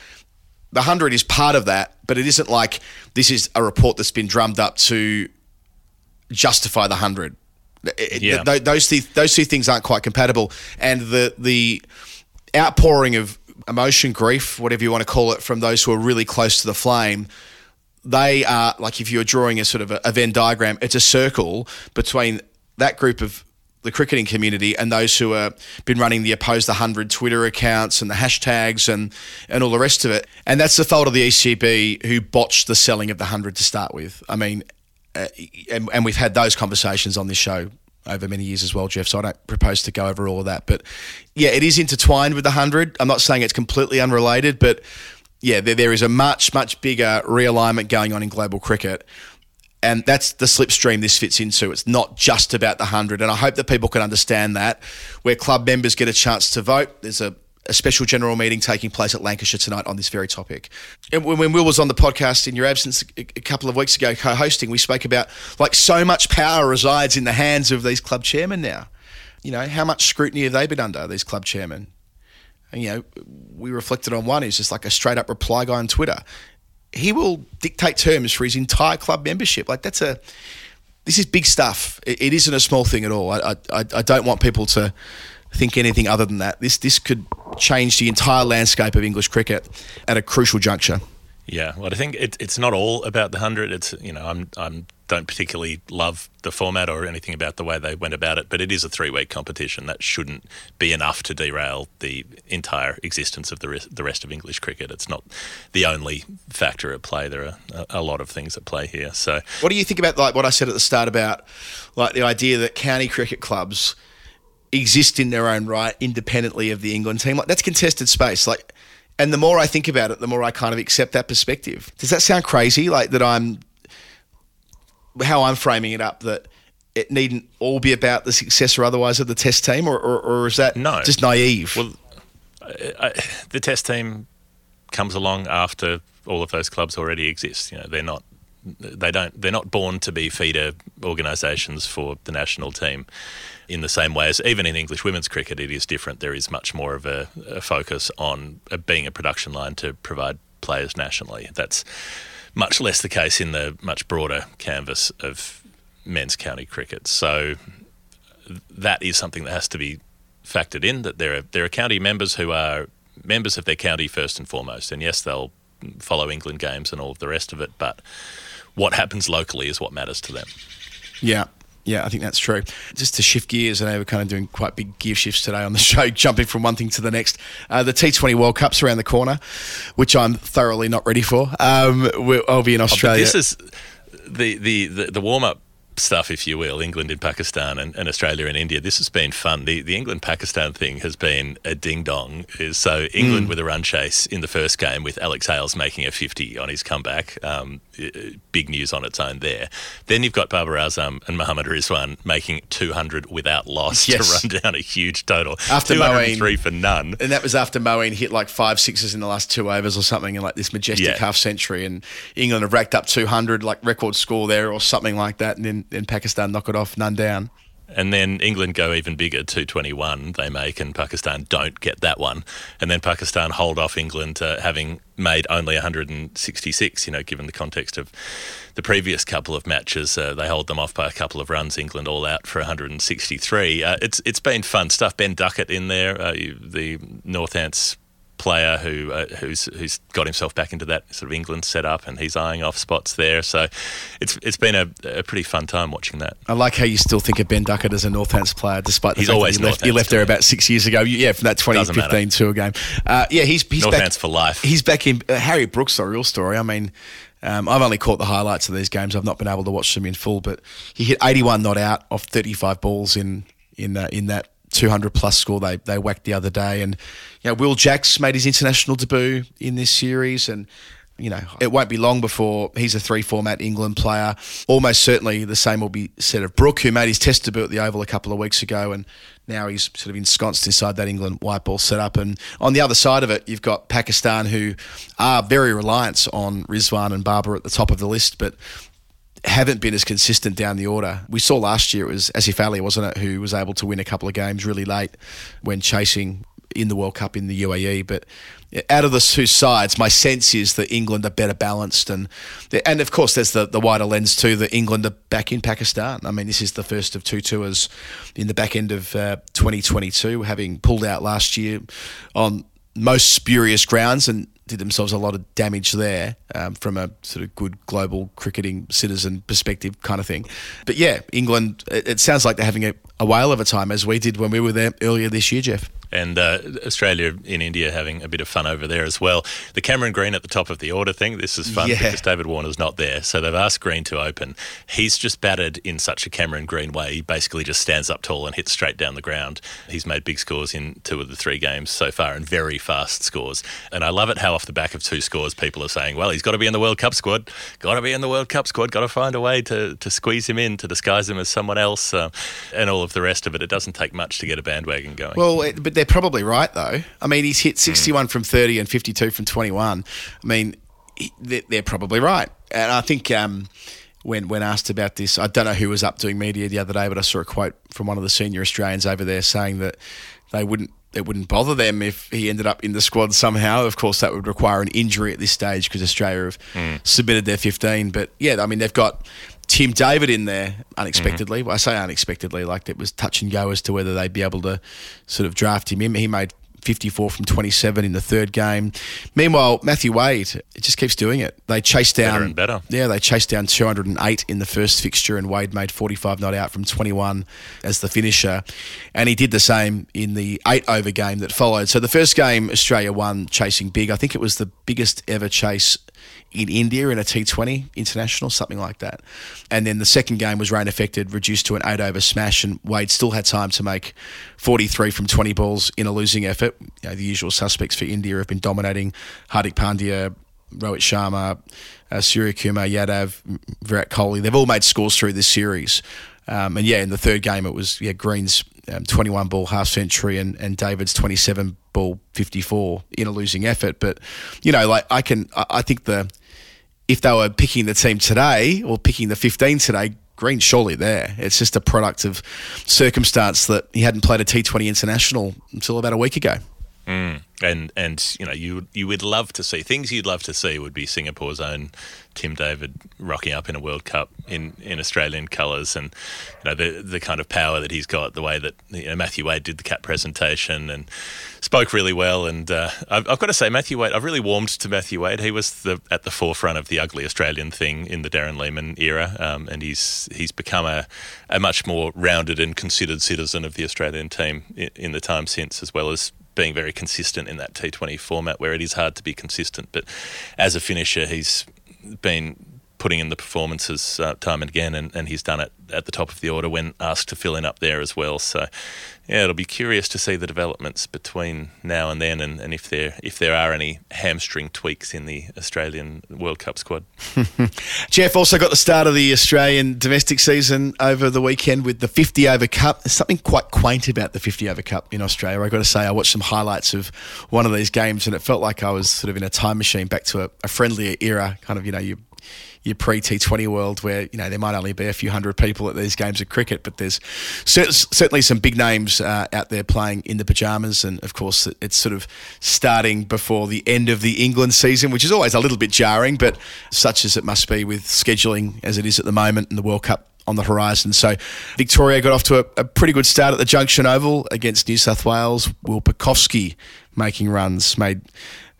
The hundred is part of that, but it isn't like this is a report that's been drummed up to justify the hundred. It- Yeah. th- those th- those two things aren't quite compatible, and the the outpouring of emotion, grief, whatever you want to call it, from those who are really close to the flame. They are like if you're drawing a sort of a, a Venn diagram, it's a circle between that group of the cricketing community and those who have been running the opposed the hundred Twitter accounts and the hashtags and and all the rest of it. And that's the fault of the ECB who botched the selling of the hundred to start with. I mean, uh, and, and we've had those conversations on this show over many years as well, Geoff. So I don't propose to go over all of that, but yeah, it is intertwined with the hundred. I'm not saying it's completely unrelated, but yeah, there, there is a much much bigger realignment going on in global cricket. And that's the slipstream this fits into. It's not just about the 100. And I hope that people can understand that. Where club members get a chance to vote, there's a, a special general meeting taking place at Lancashire tonight on this very topic. And when, when Will was on the podcast in your absence a, a couple of weeks ago, co hosting, we spoke about like so much power resides in the hands of these club chairmen now. You know, how much scrutiny have they been under, these club chairmen? And, you know, we reflected on one who's just like a straight up reply guy on Twitter. He will dictate terms for his entire club membership. Like that's a, this is big stuff. It, it isn't a small thing at all. I, I, I don't want people to think anything other than that. This this could change the entire landscape of English cricket at a crucial juncture. Yeah, well, I think it, it's not all about the hundred. It's you know, I'm I'm don't particularly love the format or anything about the way they went about it, but it is a three week competition that shouldn't be enough to derail the entire existence of the rest, the rest of English cricket. It's not the only factor at play. There are a, a lot of things at play here. So What do you think about like what I said at the start about like the idea that county cricket clubs exist in their own right, independently of the England team. Like that's contested space. Like, and the more I think about it, the more I kind of accept that perspective. Does that sound crazy? Like that I'm how I'm framing it up that it needn't all be about the success or otherwise of the test team, or, or, or is that No. just naive? Well, I, the test team comes along after all of those clubs already exist. You know, they're not they don't they're not born to be feeder organisations for the national team in the same way as even in English women's cricket it is different. There is much more of a, a focus on uh, being a production line to provide players nationally. That's much less the case in the much broader canvas of men's county cricket. So that is something that has to be factored in that there are there are county members who are members of their county first and foremost and yes they'll follow England games and all of the rest of it but what happens locally is what matters to them Yeah. Yeah, I think that's true. Just to shift gears, I know we're kind of doing quite big gear shifts today on the show, jumping from one thing to the next. Uh, the T20 World Cup's around the corner, which I'm thoroughly not ready for. Um, we'll, I'll be in Oh, Australia. this is the the the, the warm up stuff, if you will. England in Pakistan and, and Australia and India. This has been fun. The the England Pakistan thing has been a ding dong. So England with a run chase in the first game with Alex Hales making a fifty on his comeback. Um, Uh, big news on its own there. Then you've got Babar Azam and Mohammad Rizwan making two hundred without loss Yes. to run down a huge total. After two hundred and three Moeen- for none. and that was after Moeen hit like five sixes in the last two overs or something, in like this majestic Yeah. half century. And England have racked up 200, like record score there or something like that. And then, then Pakistan knock it off, none down. And then England go even bigger, 221 they make, and Pakistan don't get that one. And then Pakistan hold off England, uh, having made only 166, you know, given the context of the previous couple of matches. Uh, they hold them off by a couple of runs, England all out for 163. Uh, it's It's been fun stuff. Ben Duckett in there, uh, the Northants player who uh, who's who's got himself back into that sort of England setup and he's eyeing off spots there so it's it's been a, a pretty fun time watching that I like how you still think of Ben Duckett as a Northants player, despite the He's fact always that he left, he left there about six years ago. Yeah, from that 2015 tour game. Uh, yeah, he's he's back, Northants for life. He's back in uh, Harry Brooks, the real story. I mean, um, I've only caught the highlights of these games. I've not been able to watch them in full, but he hit 81 not out off 35 balls in in uh, in that 200 plus score they they whacked the other day. And you know, Will Jacks made his international debut in this series, and you know, it won't be long before he's a three format England player. Almost certainly the same will be said of Brook, who made his test debut at the Oval a couple of weeks ago, and now he's sort of ensconced inside that England white ball setup. And on the other side of it, you've got Pakistan, who are very reliant on Rizwan and Babar at the top of the list, but haven't been as consistent down the order. We saw last year it was Asif Ali, wasn't it, who was able to win a couple of games really late when chasing in the World Cup in the UAE. But out of the two sides, my sense is that England are better balanced, and and of course there's the, the wider lens too that England are back in Pakistan. I mean, this is the first of two tours in the back end of uh, 2022, having pulled out last year on most spurious grounds and did themselves a lot of damage there um, from a sort of good global cricketing citizen perspective kind of thing. But yeah, England, it, it sounds like they're having a, a whale of a time as we did when we were there earlier this year, Geoff. and uh, Australia in India having a bit of fun over there as well. The Cameron Green at the top of the order thing, this is fun Yeah. because David Warner's not there. So they've asked Green to open. He's just batted in such a Cameron Green way. He basically just stands up tall and hits straight down the ground. He's made big scores in two of the three games so far and very fast scores. And I love it how off the back of two scores, people are saying, well, he's got to be in the World Cup squad. Got to be in the World Cup squad. Got to find a way to, to squeeze him in, to disguise him as someone else, uh, and all of the rest of it. It doesn't take much to get a bandwagon going. Well, it- but they're probably right though. I mean, he's hit 61 from 30 and 52 from 21. I mean, he- they're, probably right. And I think um, when when asked about this, I don't know who was up doing media the other day, but I saw a quote from one of the senior Australians over there saying that they wouldn't. It wouldn't bother them if he ended up in the squad somehow. Of course, that would require an injury at this stage because Australia have submitted their 15. But yeah, I mean, they've got Tim David in there unexpectedly. Mm-hmm. Well, I say unexpectedly, like it was touch and go as to whether they'd be able to sort of draft him in. He made 54 from 27 in the third game. Meanwhile, Matthew Wade it just keeps doing it. They chased down Better and better. Yeah, they chased down 208 in the first fixture, and Wade made 45 not out from 21 as the finisher, and he did the same in the eight over game that followed. So the first game Australia won chasing big. I think it was the biggest ever chase in India in a T20 international, something like that. And then the second game was rain affected, reduced to an eight over smash, and Wade still had time to make 43 from 20 balls in a losing effort. You know, the usual suspects for India have been dominating Hardik Pandya, Rohit Sharma, uh, Suryakumar Yadav, Virat Kohli. They've all made scores through this series. Um, and yeah, in the third game, it was yeah Green's um, 21 ball half century and, and David's 27 ball 54 in a losing effort. But you know, like I can, I, I think the if they were picking the team today or picking the 15 today, Green's surely there. It's just a product of circumstance that he hadn't played a T20 international until about a week ago. Mm. And and you know you you would love to see things you'd love to see would be Singapore's own Tim David rocking up in a World Cup in, in Australian colours and you know the the kind of power that he's got the way that you know, Matthew Wade did the cap presentation and spoke really well and uh, I've, I've, got to say Matthew Wade I've really warmed to Matthew Wade he was the, at the forefront of the ugly Australian thing in the Darren Lehmann era um, and he's he's become a, a much more rounded and considered citizen of the Australian team in, in the time since as well as being very consistent in that T20 format where it is hard to be consistent. But as a finisher, he's been putting in the performances uh, time and again, and, and he's done it at the top of the order when asked to fill in up there as well. So, yeah, it'll be curious to see the developments between now and then, and, and if there if there are any hamstring tweaks in the Australian World Cup squad. Geoff also got the start of the Australian domestic season over the weekend with the 50 over cup. There's something quite quaint about the 50 over cup in Australia. I've got to say, I watched some highlights of one of these games, and it felt like I was sort of in a time machine back to a, a friendlier era. Kind of, you know, you your pre T20 world where you know there might only be a few hundred people at these games of cricket, but there's certainly some big names uh, out there playing in the pajamas, and of course it's sort of starting before the end of the England season, which is always a little bit jarring, but such as it must be with scheduling as it is at the moment and the World Cup on the horizon. So Victoria got off to a, a, pretty good start at the Junction Oval against New South Wales. Will Pucovski making runs, made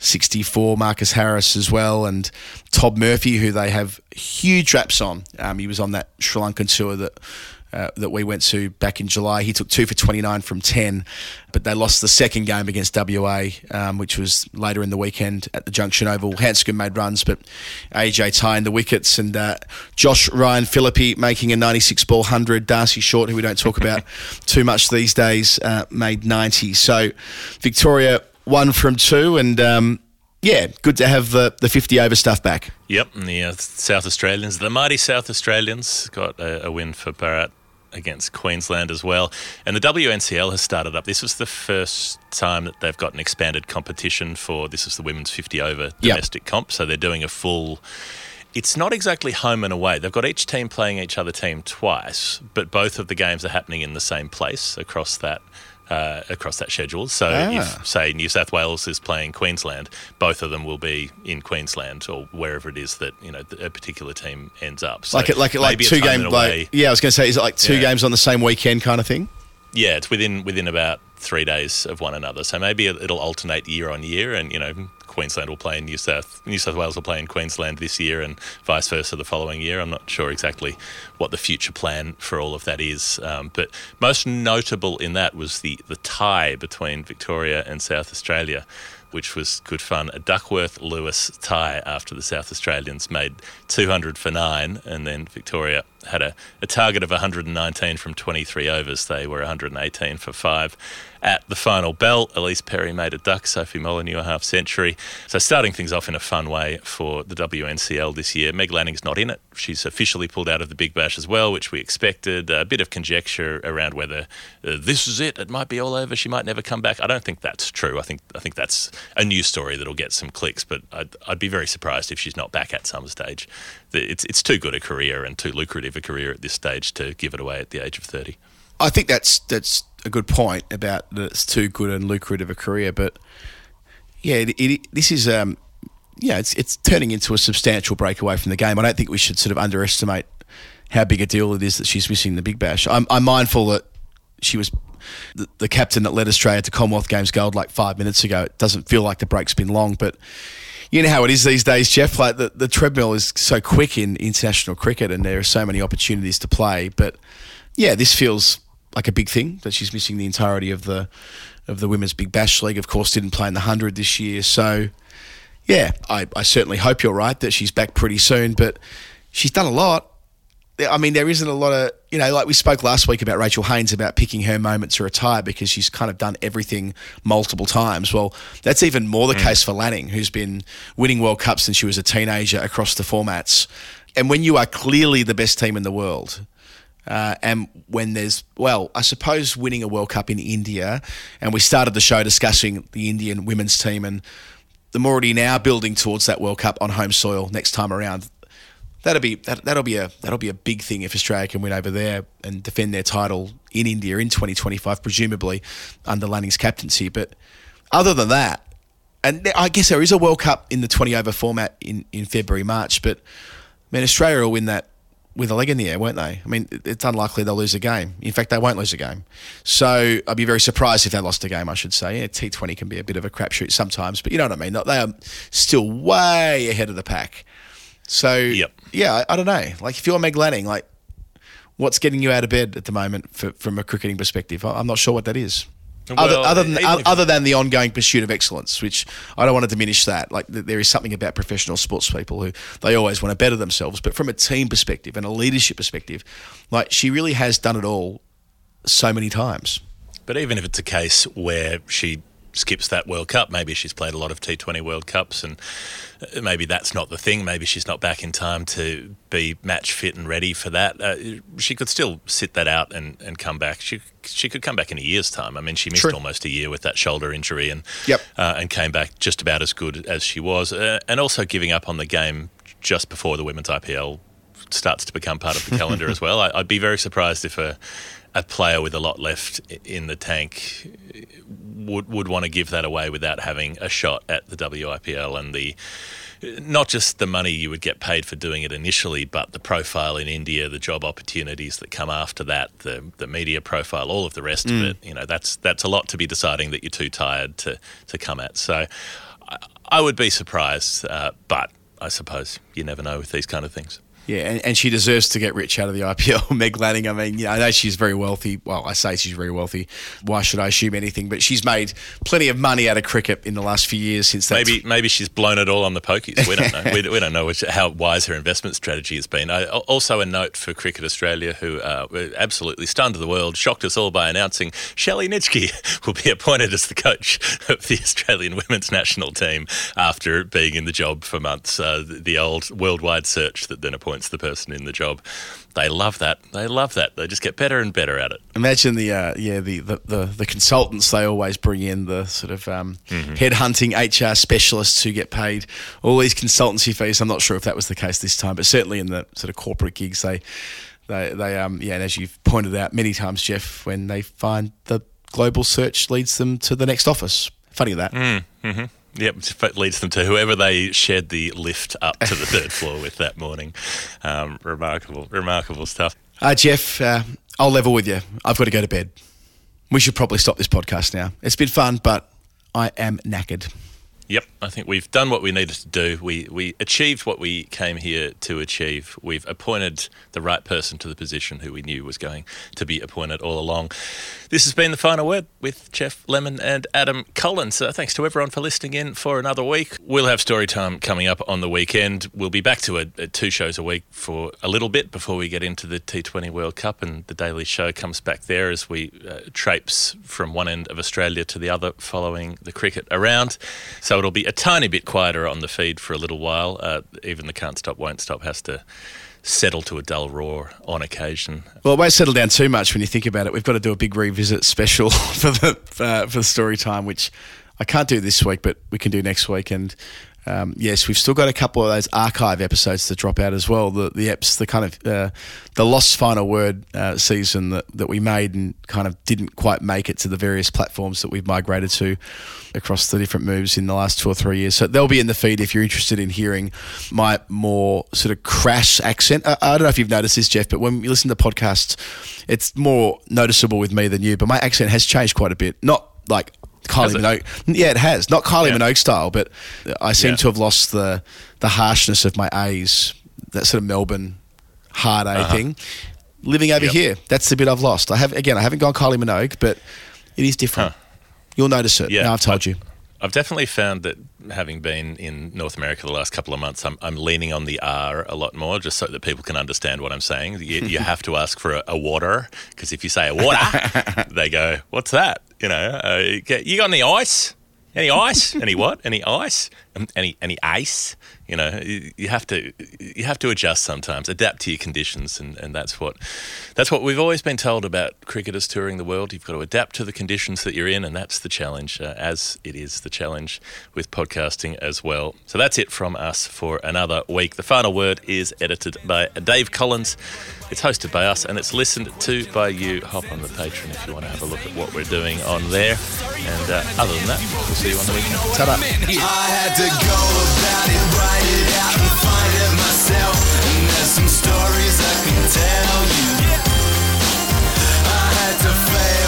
64, Marcus Harris as well, and Todd Murphy, who they have huge raps on. Um, he was on that Sri Lankan tour that. Uh, that we went to back in July. He took two for 29 from 10, but they lost the second game against WA, um, which was later in the weekend at the Junction Oval. Handscomb made runs, but AJ Tye in the wickets, and uh, Josh Ryan Philippi making a 96 ball 100. D'Arcy Short, who we don't talk about too much these days, uh, made 90. So Victoria one from two, and um, yeah, good to have the, the 50 over stuff back. Yep, and the uh, South Australians, the mighty South Australians, got a, a win for Bharat against Queensland as well. And the WNCL has started up. This is the first time that they've got an expanded competition for this is the women's 50 over domestic yep. comp. So they're doing a full. It's not exactly home and away. They've got each team playing each other team twice, but both of the games are happening in the same place across that uh, across that schedule. So ah. if, say, New South Wales is playing Queensland, both of them will be in Queensland or wherever it is that you know a particular team ends up. So like it, like like two games. Like, yeah, I was going to say, is it like two yeah. games on the same weekend kind of thing? Yeah, it's within within about three days of one another. So maybe it'll alternate year on year, and you know Queensland will play in New South New South Wales will play in Queensland this year, and vice versa the following year. I'm not sure exactly what the future plan for all of that is, um, but most notable in that was the the tie between Victoria and South Australia which was good fun. A Duckworth Lewis tie after the South Australians made 200 for nine, and then Victoria had a, a target of 119 from 23 overs. They were 118 for five. At the final bell, Ellyse Perry made a duck, Sophie Molineux a half century. So starting things off in a fun way for the WNCL this year. Meg Lanning's not in it. She's officially pulled out of the Big Bash as well, which we expected. A bit of conjecture around whether uh, this is it. It might be all over. She might never come back. I don't think that's true. I think I think that's a news story that'll get some clicks, but I'd, I'd be very surprised if she's not back at some stage. It's it's too good a career and too lucrative a career at this stage to give it away at the age of thirty. I think that's that's a good point about that it's too good and lucrative a career, but yeah, it, it, this is um, yeah, it's it's turning into a substantial breakaway from the game. I don't think we should sort of underestimate how big a deal it is that she's missing the Big Bash. I'm, I'm mindful that she was the, the captain that led Australia to Commonwealth Games gold like five minutes ago. It doesn't feel like the break's been long, but you know how it is these days, Geoff. Like the, the treadmill is so quick in international cricket, and there are so many opportunities to play. But yeah, this feels like a big thing that she's missing the entirety of the of the women's Big Bash League. Of course, didn't play in the hundred this year, so yeah, I, I certainly hope you're right that she's back pretty soon. But she's done a lot. I mean, there isn't a lot of, you know, like we spoke last week about Rachael Haynes about picking her moment to retire because she's kind of done everything multiple times. Well, that's even more the case for Lanning, who's been winning World Cups since she was a teenager across the formats. And when you are clearly the best team in the world, uh, and when there's, well, I suppose winning a World Cup in India, and we started the show discussing the Indian women's team, and them already now building towards that World Cup on home soil next time around. That'll be that, that'll be a that'll be a big thing if Australia can win over there and defend their title in India in 2025, presumably under Lanning's captaincy. But other than that, and I guess there is a World Cup in the 20 over format in, in February March, but I mean Australia will win that with a leg in the air, won't they? I mean, it's unlikely they'll lose a game. In fact, they won't lose a game. So I'd be very surprised if they lost a game. I should say. Yeah, T20 can be a bit of a crapshoot sometimes, but you know what I mean. They are still way ahead of the pack. So Yep. Yeah, I, I don't know. Like if you're Meg Lanning, like what's getting you out of bed at the moment for, from a cricketing perspective? I- I'm not sure what that is. other, Well, other than if- other than the ongoing pursuit of excellence, which I don't want to diminish that. Like there is something about professional sports people who they always want to better themselves, but from a team perspective and a leadership perspective, like she really has done it all so many times. But even if it's a case where she skips that World Cup, maybe she's played a lot of T20 World Cups and uh, maybe that's not the thing. Maybe she's not back in time to be match fit and ready for that. Uh, she could still sit that out and, and come back. She she could come back in a year's time. I mean, she missed True. almost a year with that shoulder injury and Yep. uh, and came back just about as good as she was. Uh, and also giving up on the game just before the women's IPL starts to become part of the calendar as well. I, I'd be very surprised if a a player with a lot left in the tank would would want to give that away without having a shot at the WIPL and the not just the money you would get paid for doing it initially, but the profile in India, the job opportunities that come after that, the the media profile, all of the rest of it. You know, that's that's a lot to be deciding that you're too tired to to come at. So, I, I would be surprised, uh, but I suppose you never know with these kind of things. Yeah, and, and she deserves to get rich out of the IPL. Meg Lanning, I mean, you know, I know she's very wealthy. Well, I say she's very wealthy. Why should I assume anything? But she's made plenty of money out of cricket in the last few years since that. Maybe maybe she's blown it all on the pokies. We don't know. we, we don't know which, how wise her investment strategy has been. I, also, a note for Cricket Australia, who uh, were absolutely stunned the world, shocked us all by announcing Shelley Nitschke will be appointed as the coach of the Australian women's national team after being in the job for months. Uh, the, the old worldwide search that then appoints the person in the job. They love that. They love that. They just get better and better at it. Imagine the uh, yeah the, the, the, the consultants they always bring in the sort of um, Mm-hmm. headhunting HR specialists who get paid all these consultancy fees. I'm not sure if that was the case this time, but certainly in the sort of corporate gigs they they they um yeah and as you've pointed out many times, Geoff, when they find the global search leads them to the next office. Funny that. Mm. Yep, it leads them to whoever they shared the lift up to the third floor with that morning. Um, remarkable, remarkable stuff. Uh, Geoff, uh, I'll level with you. I've got to go to bed. We should probably stop this podcast now. It's been fun, but I am knackered. Yep, I think we've done what we needed to do. We we achieved what we came here to achieve. We've appointed the right person to the position who we knew was going to be appointed all along. This has been the final word with Geoff Lemon and Adam Collins. So thanks to everyone for listening in for another week. We'll have story time coming up on the weekend. We'll be back to a, a two shows a week for a little bit before we get into the T20 World Cup, and the Daily Show comes back there as we uh, traipse from one end of Australia to the other, following the cricket around. So it'll be a tiny bit quieter on the feed for a little while. Uh, even the can't stop, won't stop has to settle to a dull roar on occasion. Well, it won't settle down too much when you think about it. We've got to do a big revisit special for the uh, for the story time, which I can't do this week, but we can do next week. And um, yes, we've still got a couple of those archive episodes to drop out as well. The the eps, the kind of uh, the lost final word uh, season that, that we made and kind of didn't quite make it to the various platforms that we've migrated to across the different moves in the last two or three years. So they'll be in the feed if you're interested in hearing my more sort of crass accent. I, I don't know if you've noticed this, Geoff, but when you listen to podcasts, it's more noticeable with me than you. But my accent has changed quite a bit. Not like Kylie Minogue. Yeah, it has. Not Kylie Yeah. Minogue style, but I seem Yeah. to have lost the the harshness of my A's. That sort of Melbourne hard A thing. Living over Uh-huh. Yep. here, that's the bit I've lost. I have again. I haven't gone Kylie Minogue, but it is different. You'll notice it. Yeah. Now I've told you. I've definitely found that having been in North America the last couple of months, I'm, I'm leaning on the R a lot more just so that people can understand what I'm saying. You, you have to ask for a, a water because if you say a water, they go, What's that? You know, uh, you got any ice? Any ice? any what? Any ice? Um, Any any ice? You know, you, have to you have to adjust sometimes, adapt to your conditions, and, and that's what that's what we've always been told about cricketers touring the world. You've got to adapt to the conditions that you're in, and that's the challenge, uh, as it is the challenge with podcasting as well. So that's it from us for another week. The final word is edited by Dave Collins. It's hosted by us, and it's listened to by you. Hop on the Patreon if you want to have a look at what we're doing on there. And uh, other than that, we'll see you on the weekend. Ta-da to fail.